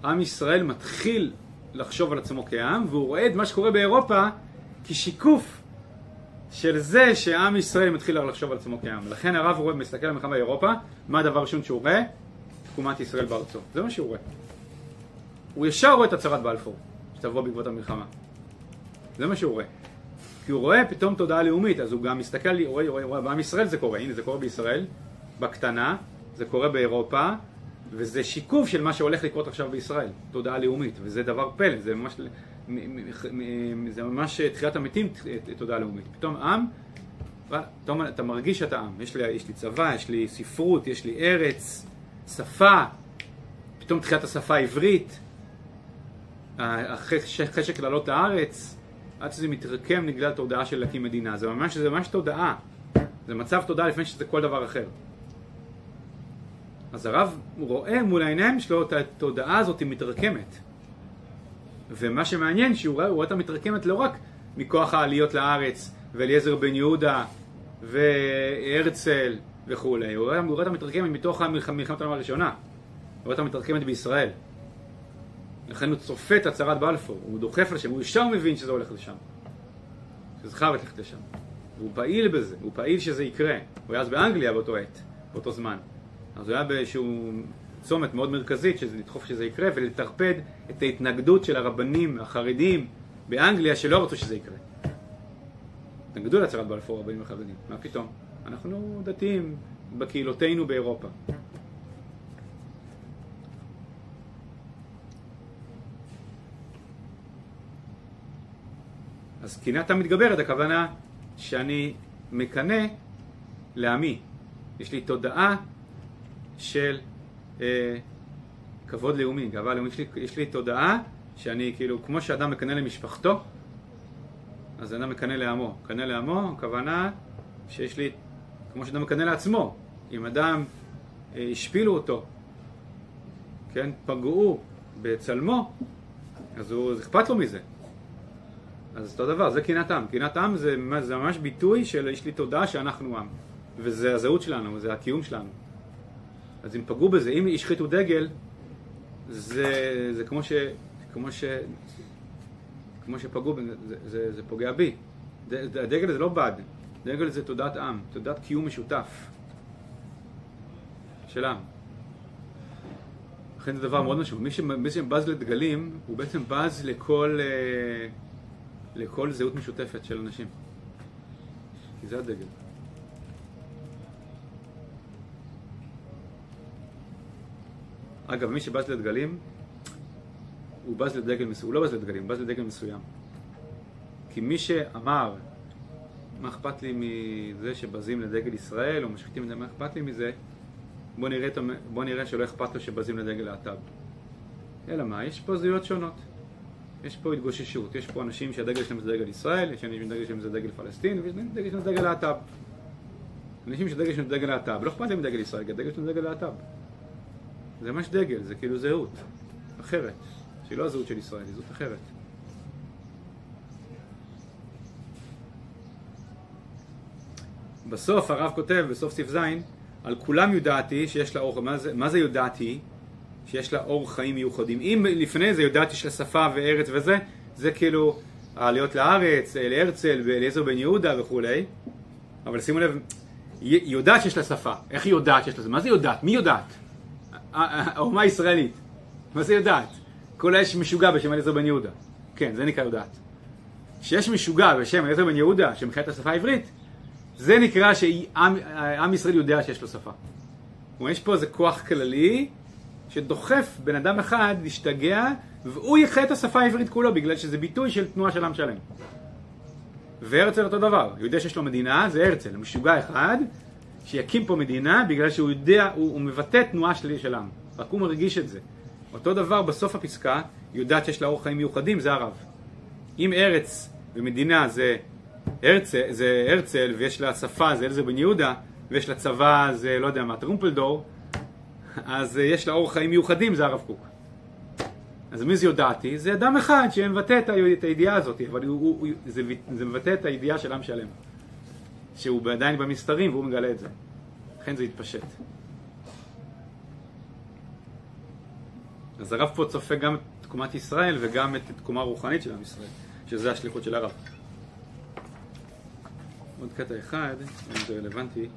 עם ישראל מתחיל לחשוב על עצמו כעם, והוא רואה את מה שקורה באירופה כשיקוף של זה שעם ישראל מתחיל לחשוב על עצמו כעם. לכן הרב רואה, מסתכל על מלחמה באירופה, מה הדבר הראשון שהוא רואה? תקומת ישראל בארצו. זה מה שהוא רואה. הוא ישר רואה את הצהרת בלפור, שתבוא בעקבות המלחמה. זה מה שהוא רואה. כי הוא רואה פתאום תודעה לאומית, אז הוא גם מסתכל, רואה, רואה, רואה, בעם ישראל זה קורה, הנה זה קורה בישראל, בקטנה, זה קורה באירופה, וזה שיקוף של מה שהולך לקרות עכשיו בישראל, תודעה לאומית, וזה דבר פלא, זה ממש, זה ממש תחיית המתים, תודעה לאומית. פתאום עם, פתאום אתה מרגיש שאתה עם, יש לי, יש לי צבא, יש לי ספרות, יש לי ארץ, שפה, פתאום תחיית השפה העברית, החשק לעלות לארץ, עד שזה מתרקם בגלל תודעה של להקים מדינה, זה ממש, זה ממש תודעה, זה מצב תודעה לפני שזה כל דבר אחר. אז הרב רואה מול העיניים שלו את התודעה הזאת מתרקמת. ומה שמעניין שהוא רואה, רואה אותה מתרקמת לא רק מכוח העליות לארץ, ואליעזר בן יהודה, והרצל וכולי, הוא רואה, רואה אותה מתרקמת מתוך מלחמת העולם הראשונה. הוא רואה אותה מתרקמת בישראל. לכן הוא צופה את הצהרת בלפור, הוא דוחף לשם, הוא ישר מבין שזה הולך לשם. שזה חייב ללכת לשם. הוא פעיל בזה, הוא פעיל שזה יקרה. הוא היה אז באנגליה באותו עת, באותו זמן. אז הוא היה באיזשהו צומת מאוד מרכזית, שזה לדחוף שזה יקרה, ולטרפד את ההתנגדות של הרבנים החרדים באנגליה שלא רצו שזה יקרה. התנגדו להצהרת בלפור הרבנים החרדים, מה פתאום? אנחנו דתיים בקהילותינו באירופה. אז קנאת המתגברת, הכוונה שאני מקנא לעמי. יש לי תודעה של אה, כבוד לאומי, גאווה לאומית. יש יש לי תודעה שאני כאילו, כמו שאדם מקנא למשפחתו, אז אדם מקנא לעמו. מקנא לעמו, הכוונה שיש לי, כמו שאדם מקנא לעצמו. אם אדם אה, השפילו אותו, כן, פגעו בצלמו, אז הוא, אז אכפת לו מזה. אז אותו דבר, זה קנאת עם. קנאת עם זה, זה ממש ביטוי של יש לי תודעה שאנחנו עם. וזה הזהות שלנו, זה הקיום שלנו. אז אם פגעו בזה, אם השחיתו דגל, זה, זה כמו ש... כמו ש... כמו שפגעו, זה, זה, זה פוגע בי. הדגל זה לא בד, דגל זה תודעת עם, תודעת קיום משותף של עם. לכן זה דבר מאוד משמעות. מי שבז לדגלים, הוא בעצם בז לכל, אה, לכל זהות משותפת של אנשים. כי זה הדגל. אגב, מי שבז לדגלים, הוא בז לדגל מסוים, הוא לא בז לדגלים, הוא בז לדגל מסוים. כי מי שאמר, מה אכפת לי מזה שבזים לדגל ישראל, או משחיתים את זה, מה אכפת לי מזה, בוא נראה, בוא נראה שלא אכפת לו שבזים לדגל להט"ב. אלא מה, יש פה זהויות שונות. יש פה התגוששות, יש פה אנשים שהדגל שלהם זה דגל ישראל, יש אנשים שהדגל שלהם זה דגל פלסטין, ויש דגל שלהם זה דגל להט"ב. אנשים שהדגל שלהם זה דגל להט"ב, לא אכפת להם דגל ישראל, כי הדגל שלהם זה דגל להט"ב. זה ממש דגל, זה כאילו זהות אחרת, שהיא לא הזהות של ישראל, היא זהות אחרת. בסוף הרב כותב, בסוף סעיף ז', על כולם יודעתי שיש לה אור, מה זה, מה זה יודעתי? שיש לה אור חיים מיוחדים. אם לפני זה יודעתי לה שפה וארץ וזה, זה כאילו העליות לארץ, להרצל ואליעזר בן יהודה וכולי, אבל שימו לב, היא יודעת שיש לה שפה. איך היא יודעת שיש לה שפה? מה זה יודעת? מי יודעת? האומה הישראלית. מה זה יודעת? כל האש משוגע בשם אליעזר בן יהודה. כן, זה נקרא יודעת. שיש משוגע בשם אליעזר בן יהודה, שמחיה את השפה העברית, זה נקרא שעם ישראל יודע שיש לו שפה. כלומר, יש פה איזה כוח כללי שדוחף בן אדם אחד להשתגע, והוא יחיה את השפה העברית כולו, בגלל שזה ביטוי של תנועה של עם שלם. והרצל אותו דבר, הוא יודע שיש לו מדינה, זה הרצל, משוגע אחד, שיקים פה מדינה בגלל שהוא יודע, הוא, הוא מבטא תנועה שלי של עם. רק הוא מרגיש את זה. אותו דבר בסוף הפסקה, היא יודעת שיש לה אורח חיים מיוחדים, זה הרב. אם ארץ ומדינה זה הרצל, זה הרצל ויש לה שפה, זה אלזה בן יהודה, ויש לה צבא, זה לא יודע מה, טרומפלדור, אז יש לה אורח חיים מיוחדים, זה הרב קוק. אז מי זה יודעתי? זה אדם אחד שמבטא את הידיעה הזאת, אבל הוא, הוא, זה, זה מבטא את הידיעה של עם שלם. שהוא עדיין במסתרים והוא מגלה את זה. לכן זה התפשט. אז הרב פה צופה גם את תקומת ישראל וגם את התקומה הרוחנית של עם ישראל, שזה השליחות של הרב. עוד קטע אחד, אם זה רלוונטי.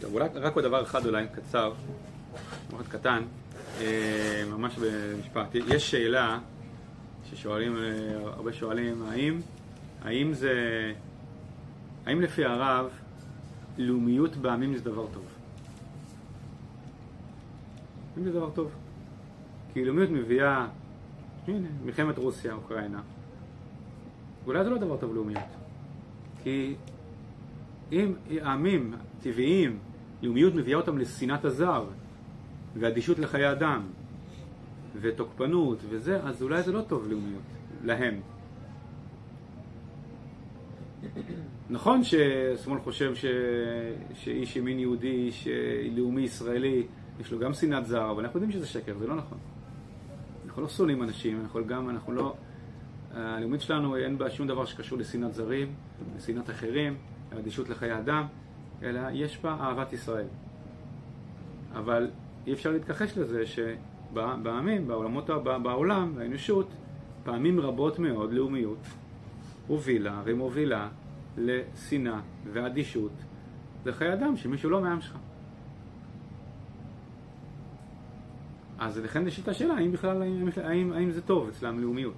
טוב, אולי רק עוד דבר אחד אולי, קצר, מאוד קטן. אה, ממש במשפט. יש שאלה ששואלים, אה, הרבה שואלים, האם, האם זה, האם לפי הרב לאומיות בעמים זה דבר טוב? האם זה דבר טוב? כי לאומיות מביאה, הנה, מלחמת רוסיה, אוקראינה. אולי זה לא דבר טוב לאומיות. כי אם העמים טבעיים, לאומיות מביאה אותם לשנאת הזר, ואדישות לחיי אדם, ותוקפנות וזה, אז אולי זה לא טוב לאומיות, להם. נכון ששמאל חושב ש... שאיש ימין יהודי, איש לאומי ישראלי, יש לו גם שנאת זר, אבל אנחנו יודעים שזה שקר, זה לא נכון. אנחנו לא שונאים אנשים, אנחנו גם, אנחנו לא... הלאומית שלנו אין בה שום דבר שקשור לשנאת זרים, לשנאת אחרים, לאדישות לחיי אדם, אלא יש בה אהבת ישראל. אבל אי אפשר להתכחש לזה שבעמים, בעולמות, בעולם, באנושות, פעמים רבות מאוד לאומיות הובילה ומובילה לשנאה ואדישות לחיי אדם שמישהו לא מעם שלך. אז לכן יש את השאלה האם בכלל, האם, האם, האם זה טוב אצלם לאומיות.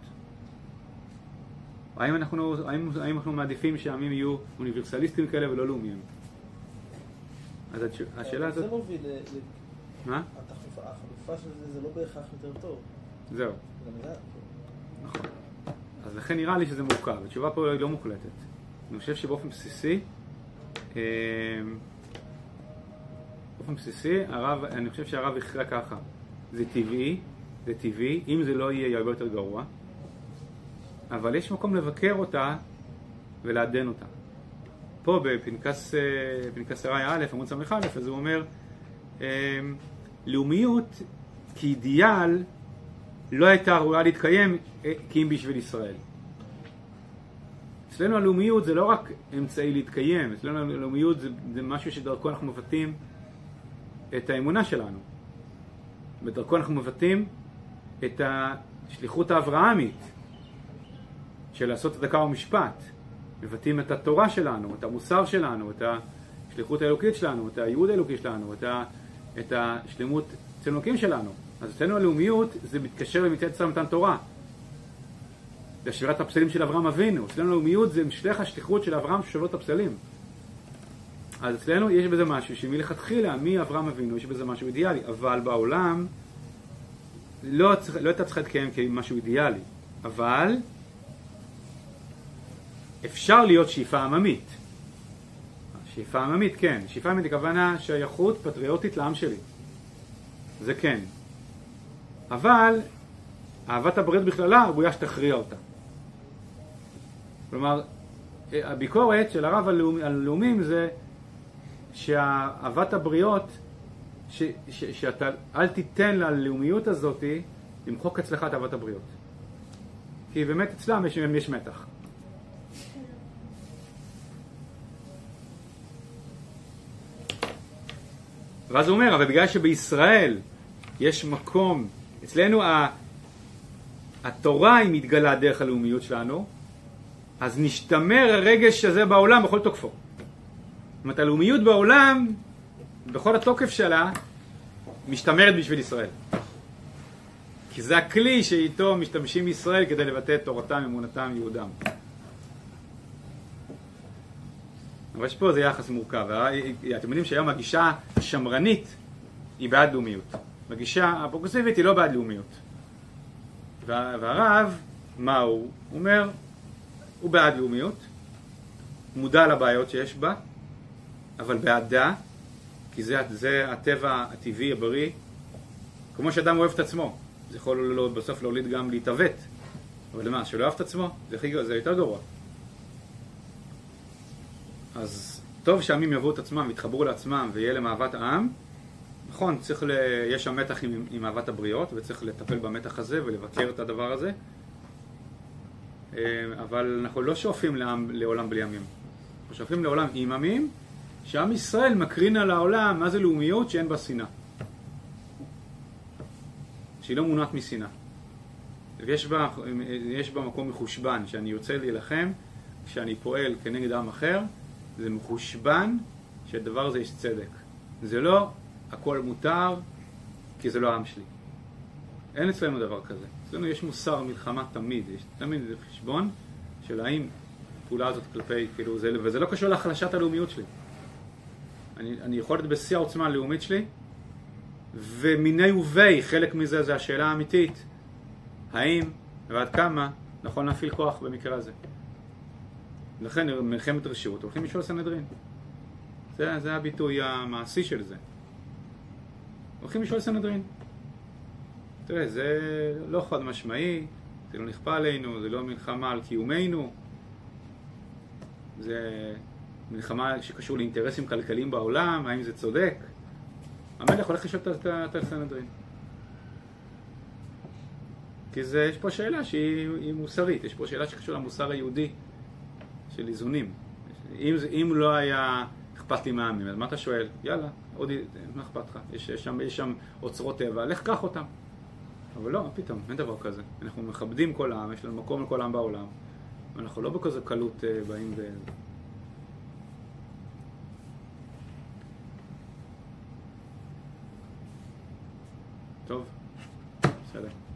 האם אנחנו, האם, האם אנחנו מעדיפים שעמים יהיו אוניברסליסטים כאלה ולא לאומיים? אז השאלה הזאת... זה מוביל. מה? החלופה של זה זה לא בהכרח יותר טוב. זהו. נכון. אז לכן נראה לי שזה מורכב. התשובה פה היא לא מוחלטת. אני חושב שבאופן בסיסי, אה, באופן בסיסי, הרב, אני חושב שהרב הכריע ככה. זה טבעי, זה טבעי, אם זה לא יהיה, יהיה הרבה יותר גרוע. אבל יש מקום לבקר אותה ולעדן אותה. פה בפנקס פנקס סראי א', עמוד ס"א, אז הוא אומר, אמ, לאומיות כאידיאל לא הייתה ראויה להתקיים אה, כי אם בשביל ישראל. אצלנו הלאומיות זה לא רק אמצעי להתקיים, אצלנו הלאומיות זה, זה משהו שדרכו אנחנו מבטאים את האמונה שלנו. בדרכו אנחנו מבטאים את השליחות האברהמית, של לעשות צדקה ומשפט. מבטאים את התורה שלנו, את המוסר שלנו, את השליחות האלוקית שלנו, את הייעוד האלוקי שלנו, את, ה, את השלמות אצל אלוקים שלנו. אז אצלנו הלאומיות זה מתקשר למצד אצל מתן תורה. זה שבירת הפסלים של אברהם אבינו. אצלנו הלאומיות זה משלח השליחות של אברהם ששובר את הפסלים. אז אצלנו יש בזה משהו שמלכתחילה, מאברהם אבינו, יש בזה משהו אידיאלי. אבל בעולם לא, לא הייתה צריכה להתקיים כמשהו אידיאלי. אבל אפשר להיות שאיפה עממית. שאיפה עממית, כן. שאיפה עממית הכוונה שייכות פטריוטית לעם שלי. זה כן. אבל אהבת הברית בכללה ראויה שתכריע אותה. כלומר, הביקורת של הרב על לאומים זה שאהבת הבריות, ש, ש, שאתה אל תיתן ללאומיות הזאת למחוק אצלך את אהבת הבריות. כי באמת אצלם יש, יש מתח. ואז הוא אומר, אבל בגלל שבישראל יש מקום, אצלנו ה... התורה היא מתגלה דרך הלאומיות שלנו, אז נשתמר הרגש הזה בעולם בכל תוקפו. זאת אומרת, הלאומיות בעולם, בכל התוקף שלה, משתמרת בשביל ישראל. כי זה הכלי שאיתו משתמשים ישראל כדי לבטא את תורתם, אמונתם, יהודם. אבל יש פה איזה יחס מורכב. אתם יודעים שהיום הגישה השמרנית היא בעד לאומיות. הגישה הפרוגרסיבית היא לא בעד לאומיות. והרב, מה הוא? הוא אומר, הוא בעד לאומיות, מודע לבעיות שיש בה, אבל בעדה, כי זה, זה הטבע הטבעי הבריא, כמו שאדם אוהב את עצמו. זה יכול לא, בסוף להוליד גם להתעוות. אבל מה, שלא אוהב את עצמו? זה, הכי, זה יותר גרוע. אז טוב שעמים יבואו את עצמם, יתחברו לעצמם ויהיה להם אהבת העם. נכון, צריך ל... יש שם מתח עם, עם אהבת הבריות וצריך לטפל במתח הזה ולבקר את הדבר הזה. אה, אבל אנחנו לא שואפים לעם, לעולם בלי עמים. אנחנו שואפים לעולם עם עמים, שעם ישראל מקרין על העולם מה זה לאומיות שאין בה שנאה. שהיא לא מונעת משנאה. ויש בה, בה מקום מחושבן, שאני יוצא להילחם, כשאני פועל כנגד עם אחר, זה מחושבן שהדבר הזה יש צדק. זה לא הכל מותר כי זה לא העם שלי. אין אצלנו דבר כזה. אצלנו יש מוסר מלחמה תמיד, יש תמיד איזה חשבון של האם הפעולה הזאת כלפי, כאילו, זה, וזה לא קשור להחלשת הלאומיות שלי. אני, אני יכול להיות בשיא העוצמה הלאומית שלי, ומיני ובי, חלק מזה זה השאלה האמיתית, האם ועד כמה נכון להפעיל כוח במקרה הזה. לכן מלחמת רשות הולכים לשאול סנהדרין. זה, זה הביטוי המעשי של זה. הולכים לשאול סנהדרין. תראה, זה לא חד משמעי, זה לא נכפה עלינו, זה לא מלחמה על קיומנו. זה מלחמה שקשור לאינטרסים כלכליים בעולם, האם זה צודק? המלך הולך לשאול את הסנהדרין. כי זה, יש פה שאלה שהיא היא מוסרית, יש פה שאלה שקשורה למוסר היהודי של איזונים. אם, אם לא היה אכפת לי מהעמים, אז מה אתה שואל? יאללה, עוד, מה אכפת לך? יש, יש, שם, יש שם אוצרות טבע, לך קח אותם. אבל לא, מה פתאום, אין דבר כזה. אנחנו מכבדים כל העם, יש לנו מקום לכל העם בעולם, ואנחנו לא בכזו קלות אה, באים ו... טוב, בסדר.